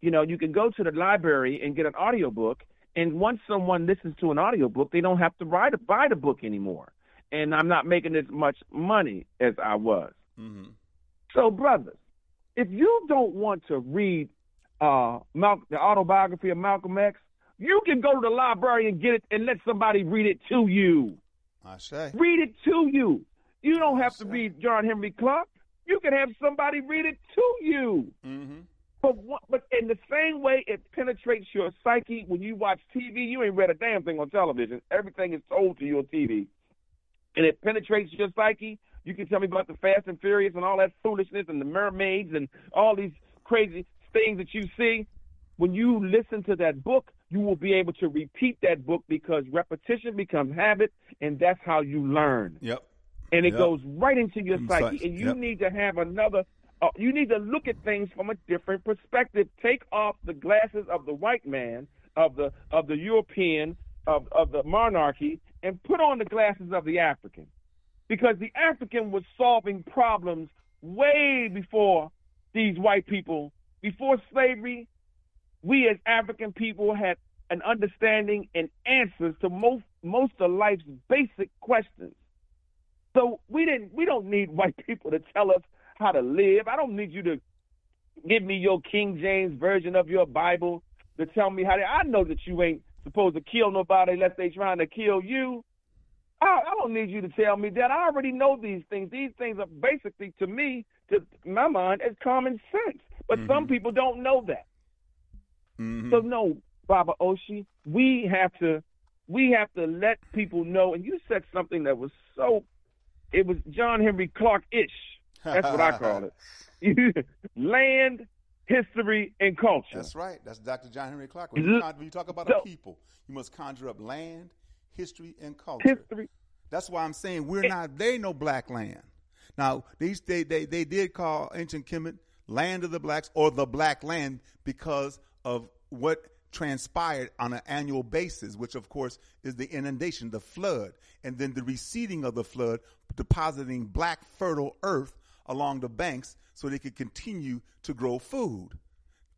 You know, you can go to the library and get an audio book and once someone listens to an audio book, they don't have to write buy the book anymore. And I'm not making as much money as I was. Mm-hmm. So, brothers, if you don't want to read uh, Mal- the autobiography of Malcolm X, you can go to the library and get it and let somebody read it to you. I say. Read it to you. You don't have to read John Henrik Clarke. You can have somebody read it to you. Mm-hmm. But what, but in the same way it penetrates your psyche when you watch TV, you ain't read a damn thing on television. Everything is told to you on TV, and it penetrates your psyche. You can tell me about the Fast and Furious and all that foolishness and the mermaids and all these crazy things that you see. When you listen to that book, you will be able to repeat that book because repetition becomes habit, and that's how you learn Yep. and it Yep. goes right into your psyche. psyche, And you yep. need to have another. Uh, you need to look at things from a different perspective. Take off the glasses of the white man, of the of the European, of of the monarchy, and put on the glasses of the African, because the African was solving problems way before these white people. Before slavery, we as African people had an understanding and answers to most most of life's basic questions. So we didn't we don't need white people to tell us how to live. I don't need you to give me your King James version of your Bible to tell me how to I know that you ain't supposed to kill nobody unless they trying to kill you. I, I don't need you to tell me that. I already know these things. These things are basically, to me, to my mind, as common sense. But some people don't know that. Mhm. So no, Baba Oshi, we have to we have to let people know. And you said something that was so it was John Henrik Clarke ish. That's what I call it. Land, history, and culture. That's right. That's Dr. John Henrik Clarke. When you, when you talk about so- a people, you must conjure up land, history, and culture. History. That's why I'm saying we're not. There no black land. Now these they they they did call ancient Kemet land of the blacks or the black land because of what transpired on an annual basis, which of course is the inundation, the flood, and then the receding of the flood, depositing black fertile earth along the banks so they could continue to grow food.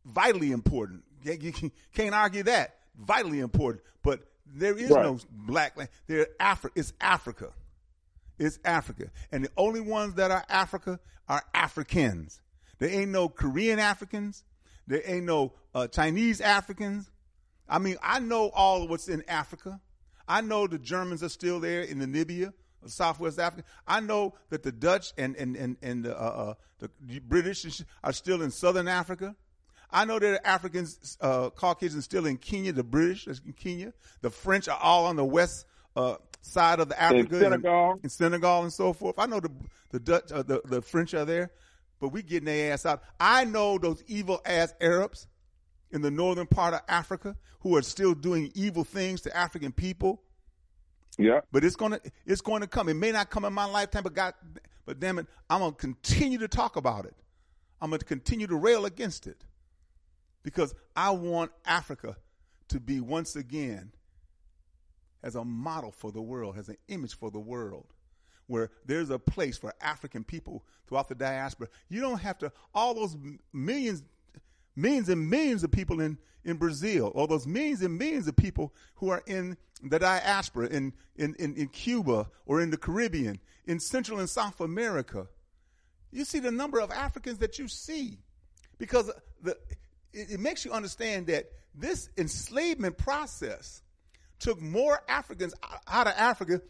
Vitally important. You- You can- can't argue that. Vitally important. But there is Right. no black land. There, Afri- It's Africa. It's Africa. And the only ones that are Africa are Africans. There ain't no Korean Africans. There ain't no uh, Chinese Africans. I mean, I know all of what's in Africa. I know the Germans are still there in the Namibia, Southwest Africa. I know that the Dutch and and and and the, uh, uh, the British are still in Southern Africa. I know are Africans, uh, Caucasians still in Kenya. The British is in Kenya. The French are all on the west uh, side of the Africa, Senegal. in Senegal, and so forth. I know the the Dutch, uh, the the French are there, but we getting their ass out. I know those evil ass Arabs in the northern part of Africa who are still doing evil things to African people. Yeah. But it's gonna it's going to come. It may not come in my lifetime, but God, but damn it, I'm gonna continue to talk about it. I'm gonna continue to rail against it because I want Africa to be once again as a model for the world, as an image for the world, where there's a place for African people throughout the diaspora. You don't have to all those millions, millions and millions of people in in Brazil, or those millions and millions of people who are in the diaspora in in in, in Cuba or in the Caribbean, in Central and South America. You see the number of Africans that you see because the it, it makes you understand that this enslavement process took more Africans out of Africa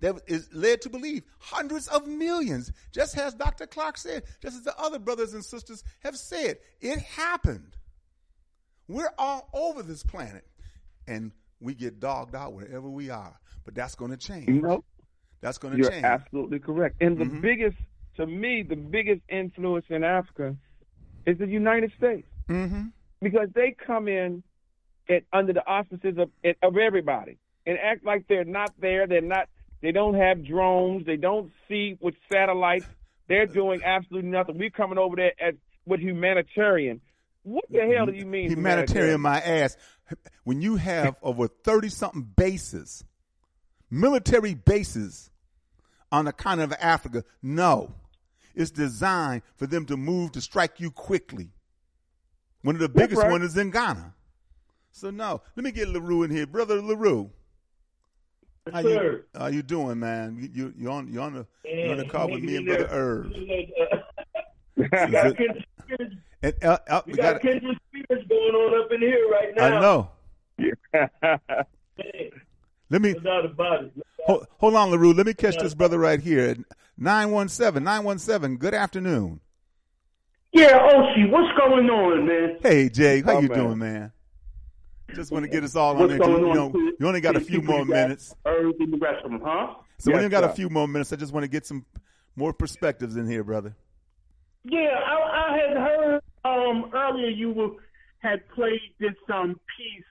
that is led to believe hundreds of millions, just as Dr. Clarke said, just as the other brothers and sisters have said. It happened. We're all over this planet, and we get dogged out wherever we are. But that's going to change. Nope. That's going to You're change. absolutely correct. And the Mhm. biggest, to me, the biggest influence in Africa is the United States mm-hmm. because they come in at, under the auspices of of everybody and act like they're not there. They're not. They don't have drones. They don't see with satellites. They're doing absolutely nothing. We're coming over there as with humanitarian. What the hell do you mean humanitarian my ass when you have over 30 something bases military bases on the continent of africa no it's designed for them to move to strike you quickly one of the biggest right. one is in ghana so no let me get larue in here brother larue how you, how you doing man you, you, you're, on, you're, on the, you're on the Yeah, call with me and you know, brother Irv. You got kindred spirits, And, uh, uh, you we got got, kindred spirits going on up in here right now. I know. Man, Let me no doubt about hold, hold on, LaRue. Let me catch this brother right here. 917, 917. Good afternoon. Yeah, Oshi, what's going on, man? Hey, Jay. How Oh, you man. doing, man? Just want to get us all on there. You, know, you only got a few more minutes. Irv and the rest of them, huh? So we Yes, only got a few more minutes. I just want to get some more perspectives in here, brother. Yeah, I, I had heard um earlier you were, had played this um piece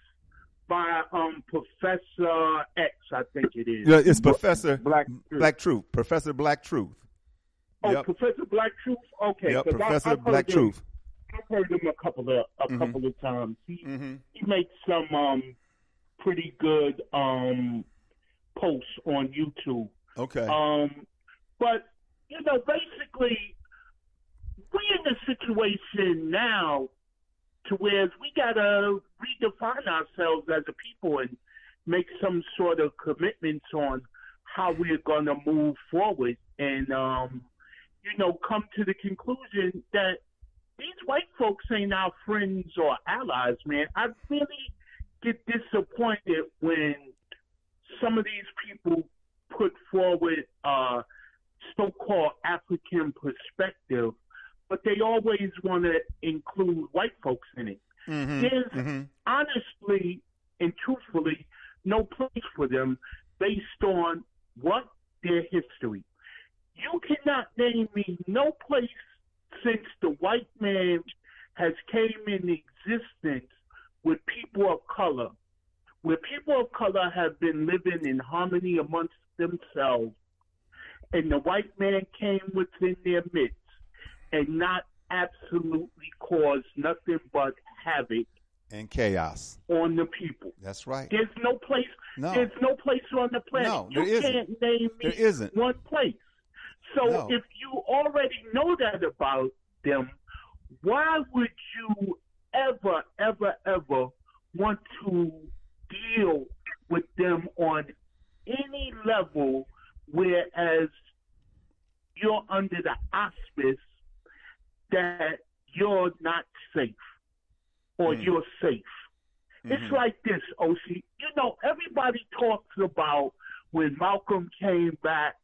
by um Professor X, I think it is. Yeah, it's Professor Black Black Truth. Professor Black Truth. Oh, Yep. Professor Black Truth. Okay, Yep, I- Professor I've heard Black Truth. I've heard him a couple of a Mhm. couple of times. He hmm he makes some um pretty good um posts on YouTube. Okay. Um, but you know, basically, we're in a situation now to where we gotta redefine ourselves as a people and make some sort of commitments on how we're gonna move forward, and um, you know, come to the conclusion that these white folks ain't our friends or allies, man. I really get disappointed when some of these people put forward uh, so-called African perspective, but they always want to include white folks in it. Mhm, There's mhm. honestly and truthfully no place for them based on what their history. You cannot name me no place since the white man has came in existence with people of color, where people of color have been living in harmony amongst themselves, and the white man came within their midst and not absolutely caused nothing but havoc And chaos. on the people. That's right. There's no place. No. There's no place on the planet. No, you there isn't. can't name me There isn't. one place. So No. if you already know that about them, why would you ever, ever, ever want to deal with them on any level, whereas you're under the auspice that you're not safe or Mm. you're safe? It's Mhm. like this, Oshi. You know, everybody talks about when Malcolm came back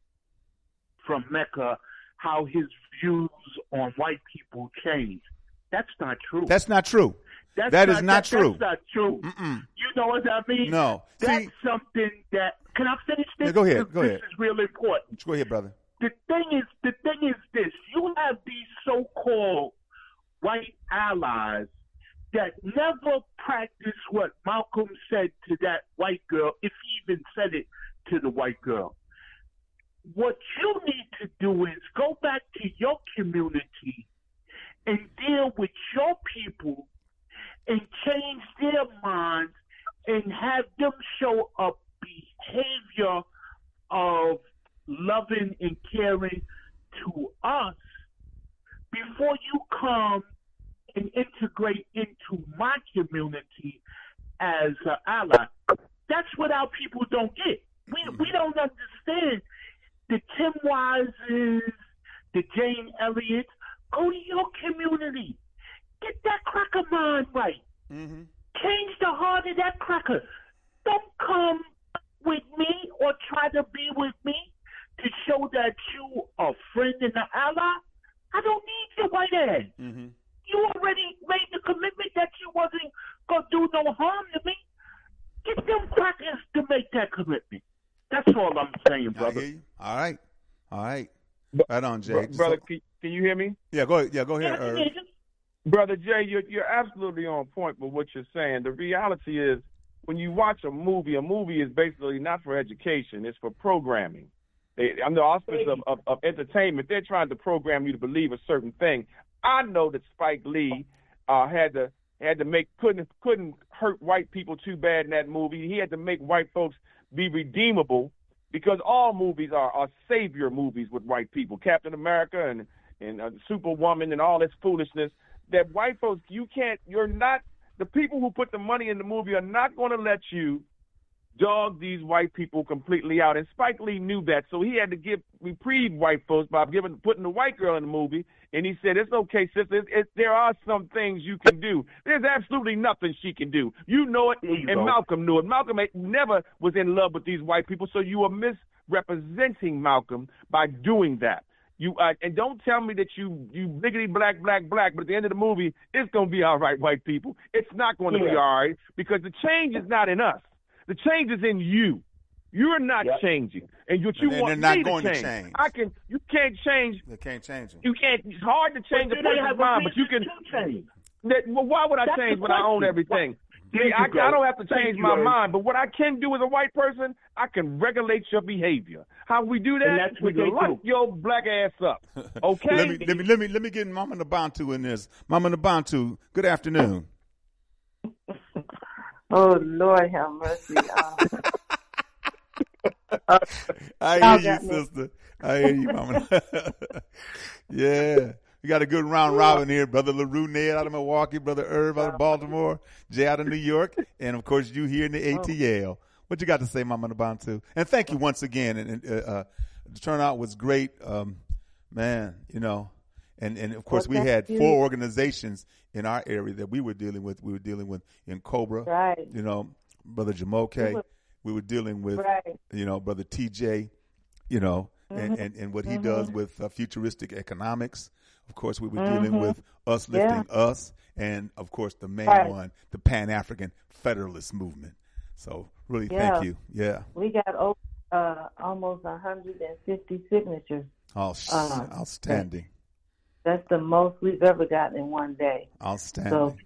from Mecca, how his views on white people changed. That's not true. That's not true. That's that is not that- true. That's not true. Mm-mm. You know what I mean? No. That's See- something that. Can I finish this? Yeah, go ahead, This- go this ahead. is real important. Go ahead, brother. The thing is, the thing is this: you have these so-called white allies that never practice what Malcolm said to that white girl, if he even said it to the white girl. What you need to do is go back to your community and deal with your people and change their minds and have them show a behavior of loving and caring to us before you come and integrate into my community as an ally. That's what our people don't get. We we mm-hmm. don't understand the Tim Wises, the Jane Elliott's. Go to your community. Get that cracker mind right. Mm-hmm. Change the heart of that cracker. Don't come with me or try to be with me to show that you a friend and an ally. I don't need your white ass. Mm-hmm. You already made the commitment that you wasn't gonna do no harm to me. Get them crackers to make that commitment. That's all I'm saying, I brother. hear you. All right. All right. Right on, Jay. Bro- brother, So- can, can you hear me? yeah, go ahead. Yeah, go ahead. Yeah, Irv. Brother Jay, you're, you're absolutely on point with what you're saying. The reality is, when you watch a movie, a movie is basically not for education; it's for programming. They, under auspice of, of, of entertainment, they're trying to program you to believe a certain thing. I know that Spike Lee uh, had to had to make couldn't couldn't hurt white people too bad in that movie. He had to make white folks be redeemable because all movies are, are savior movies with white people. Captain America and and uh, Superwoman and all this foolishness. That white folks, you can't. You're not. The people who put the money in the movie are not going to let you dog these white people completely out. And Spike Lee knew that, so he had to give reprieve white folks by giving putting the white girl in the movie. And he said, "It's okay, sister. It's, it's, there are some things you can do. There's absolutely nothing she can do. You know it, you and go. Malcolm knew it. Malcolm never was in love with these white people, so you are misrepresenting Malcolm by doing that." You uh, and don't tell me that you you biggity black black black, but at the end of the movie, it's gonna be all right, white people. It's not gonna be all right because the change is not in us. The change is in you. You're not Yep. changing, and what you And want they're not me going to to change. change. I can. You can't change. They can't change them. You can't. It's hard to change But a person's mind, but you can. change? That, well, why would I That's change when I own everything? There See, I. I don't have to change you, my Irv. mind, but what I can do as a white person, I can regulate your behavior. How we do that? that's We what they lock do. your black ass up. Okay. Let me let me let me let me get Mama Nabantu in this. Mama Nabantu, good afternoon. Oh Lord, have mercy. I hear you, got me. sister. I hear you, Mama. yeah. We got a good round robin here. Brother LaRue Ned out of Milwaukee, Brother Irv out of Baltimore, Jay out of New York, and of course you here in the ATL. What you got to say, Mama Nabantu? And thank you once again. And, and uh, uh, the turnout was great. Um, man, you know, And and of course Well, we had thank four organizations in our area that we were dealing with. We were dealing with N'COBRA, Right. You know, brother Jamoke. We were- We were dealing with Right. you know brother TJ, you know, and, Mhm. and and what he Mhm. does with uh, futuristic economics. Of course, we were dealing Mhm. with us Yeah. lifting us, and of course the main Right. one, the Pan African Federalist Movement. So really, Yeah. thank you. Yeah. We got over, uh, almost 150 signatures. Oh, Uh, outstanding. That's the most we've ever gotten in one day. Outstanding. So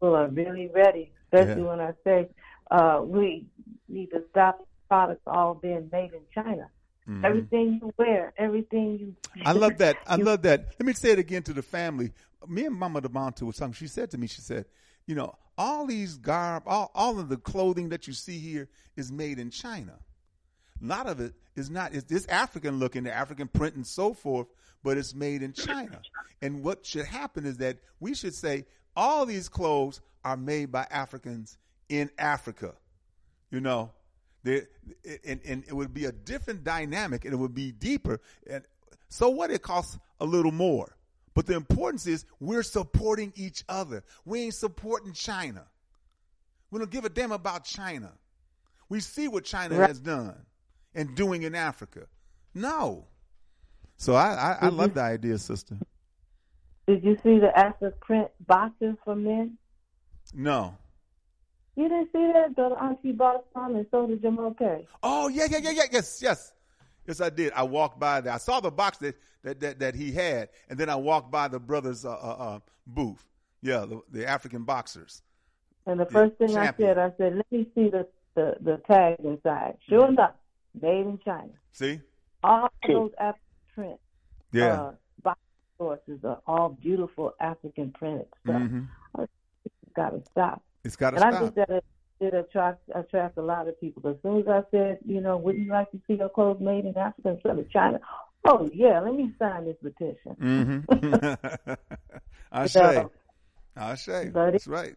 people are really ready, especially Yeah. when I say uh, we need to stop products all being made in China. Mhm. Everything you wear, everything you. I love that. I love that. Let me say it again to the family. Me and Mama Demonte was something. She said to me, she said, you know, all these garb, all, all of the clothing that you see here is made in China. A lot of it is not, it's, it's African looking, the African print and so forth, but it's made in China. And what should happen is that we should say all these clothes are made by Africans in Africa. You know, there, and, and it would be a different dynamic and it would be deeper. And so what? It costs a little more. But the importance is we're supporting each other. We ain't supporting China. We don't give a damn about China. We see what China Right. has done and doing in Africa. No. So I, I, I love you- the idea, sister. Did you see the African print boxes for men? No. You didn't see that? The auntie bought some and so did Jamoke. Oh yeah, yeah, yeah, yeah. Yes, yes, yes. I did. I walked by there. I saw the box that that that, that he had, and then I walked by the brothers' uh, uh, uh, booth. Yeah, the, the African boxers. And the first thing champion. I said, I said, let me see the, the, the tag inside. Sure enough, made in China. See? All those African print Yeah. uh, box sources are all beautiful African printed stuff. Mhm. It's got to stop. It's got to stop. and I think that it, it attract attract a lot of people. As soon as I said, you know, wouldn't you like to see your clothes made in Africa instead of China? Oh yeah, let me sign this petition. Mm-hmm. I say. I say. That's right.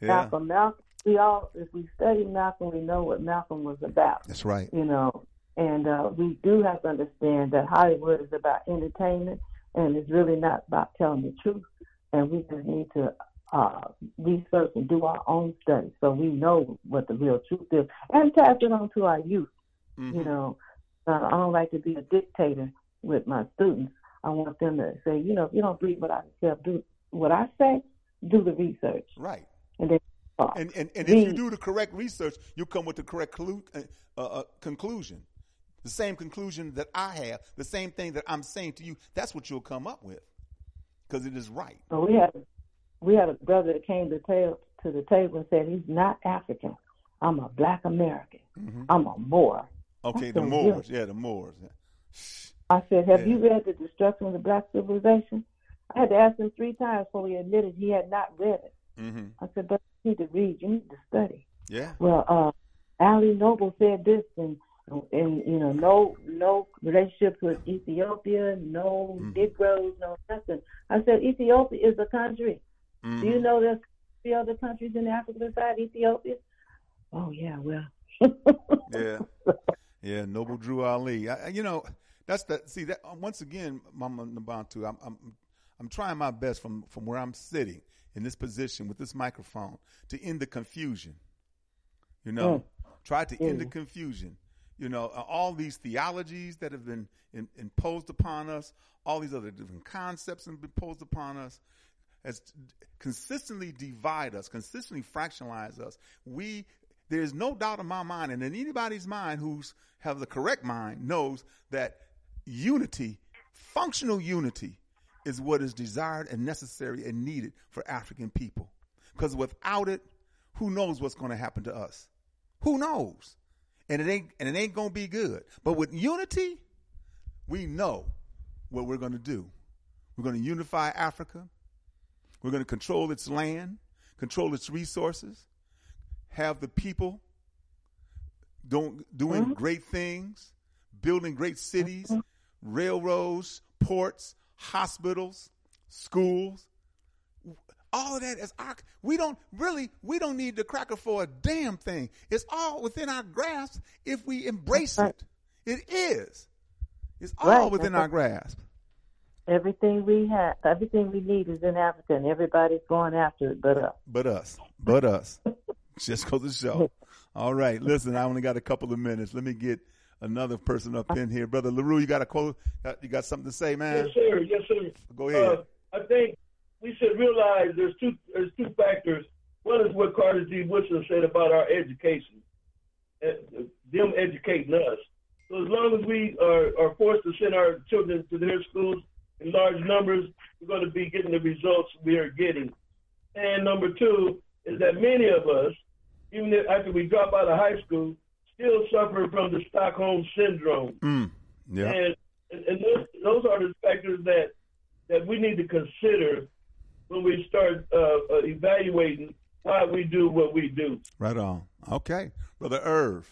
Yeah. Malcolm, Malcolm, we all, if we study Malcolm, we know what Malcolm was about. That's right. You know, and uh, we do have to understand that Hollywood is about entertainment, and it's really not about telling the truth. And we just need to uh, research and do our own study so we know what the real truth is, and pass it on to our youth. Mm-hmm. You know, uh, I don't like to be a dictator with my students. I want them to say, you know, if you don't believe what I say, do what I say, do the research. Right. And then And and, and if you do the correct research, you'll come with the correct clu- uh, uh, conclusion. The same conclusion that I have, the same thing that I'm saying to you. That's what you'll come up with, because it is right. So we had we had a brother that came to tell to the table and said he's not African. I'm a Black American. I'm a Moor. Okay, the Moors. "Really?" Yeah, the Moors. I said, Have Yeah. you read the Destruction of the Black Civilization? I had to ask him three times before he admitted he had not read it. Mm-hmm. I said, But you need to read. You need to study. Yeah. Well, uh, Ali Noble said this, and and you know, no no relationships with Ethiopia, no Mm-hmm. Negroes, no nothing. I said, Ethiopia is a country. Do Mm-hmm. you know there's three other countries in Africa besides Ethiopia? Oh yeah, well. Yeah. Yeah, Noble Drew Ali. I, you know, that's the see that uh, once again, Mama Nabantu. I'm I'm I'm trying my best from from where I'm sitting in this position with this microphone to end the confusion. You know, Mm. try to end the Mm. confusion. You know, uh, all these theologies that have been in, imposed upon us, all these other different concepts have been imposed upon us, has consistently divide us, consistently fractionalize us. We there's no doubt in my mind, and in anybody's mind who's have the correct mind knows that unity, functional unity, is what is desired and necessary and needed for African people. Because without it, who knows what's going to happen to us? Who knows? And it ain't and it ain't going to be good. But with unity, we know what we're going to do. We're going to unify Africa. We're going to control its land, control its resources, have the people don't, doing mm-hmm. great things, building great cities, mm-hmm. railroads, ports, hospitals, schools. All of that is our, we don't really, we don't need the cracker for a damn thing. It's all within our grasp if we embrace it. It is. It's all Right. within That's our grasp. Everything we have, everything we need is in Africa, and everybody's going after it, but us. But us. But us. Just goes to show. All right. Listen, I only got a couple of minutes. Let me get another person up in here. Brother LaRue, you got a quote? You got something to say, man? Yes, sir. Yes, sir. Go ahead. Uh, I think we should realize there's two there's two factors. One is what Carter G. Woodson said about our education, uh, them educating us. So as long as we are, are forced to send our children to their schools in large numbers, we're going to be getting the results we are getting. And number two is that many of us, even after we drop out of high school, still suffer from the Stockholm syndrome. Mm. Yeah. And, and, and those, those are the factors that, that we need to consider when we start uh, uh, evaluating why we do what we do. Right on. Okay. Brother Irv.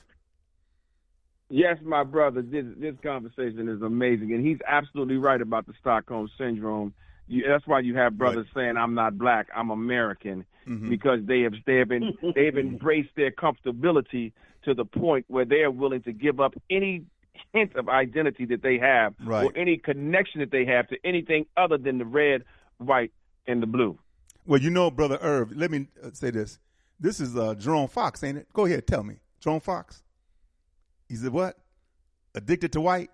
Yes, my brother, this this conversation is amazing, and he's absolutely right about the Stockholm syndrome. You, that's why you have brothers saying, "I'm not black, I'm American," Mhm. because they have they have been they have embraced their comfortability to the point where they are willing to give up any hint of identity that they have Right. or any connection that they have to anything other than the red, white, and the blue. Well, you know, Brother Irv, let me uh, say this. This is uh, Jerome Fox, ain't it? Go ahead, tell me. Jerome Fox. He said what? Addicted to white?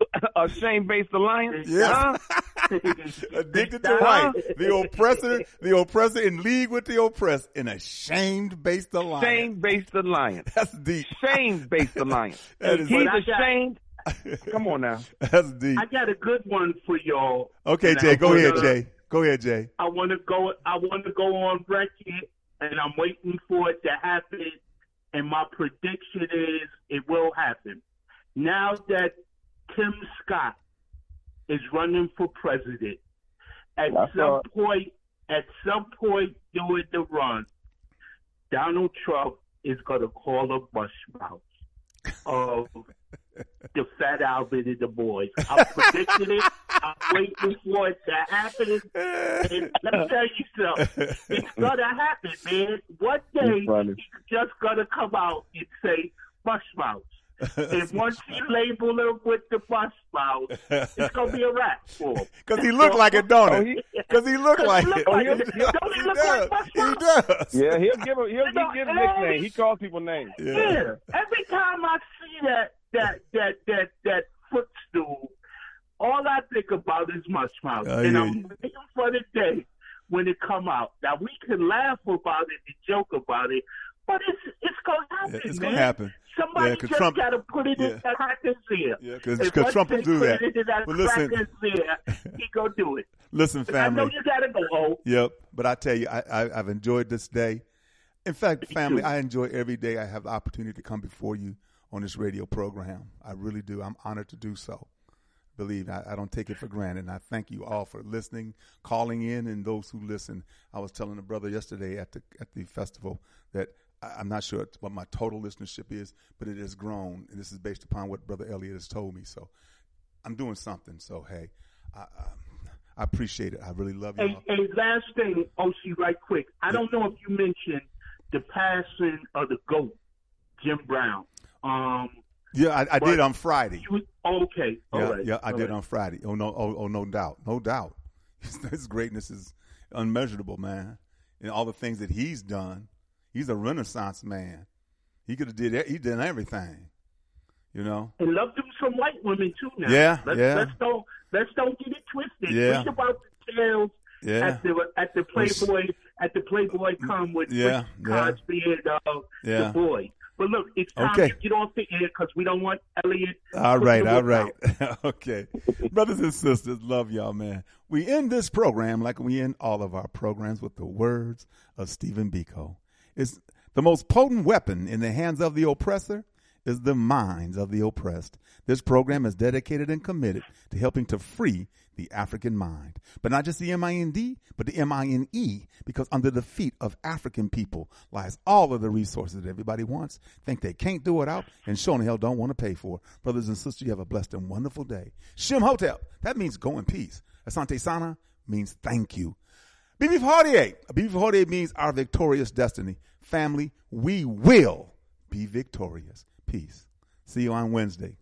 a shame-based alliance. Yeah. Huh? Addicted to white. The oppressor, the oppressor in league with the oppressed in a shame-based alliance. Shame-based alliance. That's deep. Shame-based alliance. That is- He's ashamed. Come on now. That's deep. I got a good one for y'all. Okay, Jay, go wanna- ahead, Jay. Go ahead, Jay. I want to go. I want to go on record, and I'm waiting for it to happen. And my prediction is it will happen. Now that Tim Scott is running for president, at That's some all. point, at some point during the run, Donald Trump is going to call a mushmouth of the Fat Albert and the boys. I'm predicting it. I'm waiting for it to happen. And let me tell you something. It's gonna happen, man. One day he's just gonna come out and say mush mouth. And once you label him with the mush mouth, it's gonna be a wrap for him. Because he look like a don't Oh, it? he- Because he look like look it. like oh, He it. does. Don't he He look does. like Buster? He does. Yeah, he'll give him. He'll, You know, give and nicknames. every- He calls people names. Yeah. Every time I see that that that that that footstool, all I think about is mush mouth. I and hear I'm you. waiting for the day when it come out. Now we can laugh about it and joke about it, but it's it's gonna happen. Yeah, it's man. gonna happen. Somebody Yeah, just Trump- gotta put it yeah. in that cracker's ear. Yeah, 'cause- And 'cause once Trump will do that. that But listen- ear, he gonna do it. Listen, And I know family. you gotta go. Oh, Yep. But I tell you, I, I, I've enjoyed this day. In fact, Me family, too. I enjoy every day I have the opportunity to come before you on this radio program. I really do. I'm honored to do so. Believe I, I don't take it for granted. And I thank you all for listening, calling in, and those who listen. I was telling a brother yesterday at the at the festival that I'm not sure what my total listenership is, but it has grown, and this is based upon what Brother Elliot has told me. So I'm doing something. So hey, I, I, I appreciate it. I really love you. And, and last thing, Oshi, right quick. I don't know if you mentioned the passing of the GOAT, Jim Brown. Um, Yeah, I, I did on Friday. you, okay, all Yeah, right. yeah, I did right. on Friday. Oh no, oh, oh no doubt, no doubt. His greatness is unmeasurable, man. And all the things that he's done, he's a Renaissance man. He could have did he did everything, you know. And loved him some white women too. Now, Yeah, let's, yeah. Let's don't let's don't get it twisted. Yeah. Read about the tales Yeah, at the at the Playboy at the Playboy come with Yeah, yeah. Cosby and uh, Yeah. the boy. But look, it's time Okay. to get off the air because we don't want Elliot. all right, all right, okay. Brothers and sisters, love y'all, man. We end this program like we end all of our programs with the words of Stephen Biko. It's the most potent weapon in the hands of the oppressor is the minds of the oppressed. This program is dedicated and committed to helping to free the African mind. But not just the M-I-N-D, but the M-I-N-E, because under the feet of African people lies all of the resources that everybody wants, think they can't do without, and sure in hell don't want to pay for. Brothers and sisters, you have a blessed and wonderful day. Shem Hotep, that means go in peace. Asante Sana means thank you. BB Fortier. BB Fortier means our victorious destiny. Family, we will be victorious. Peace. See you on Wednesday.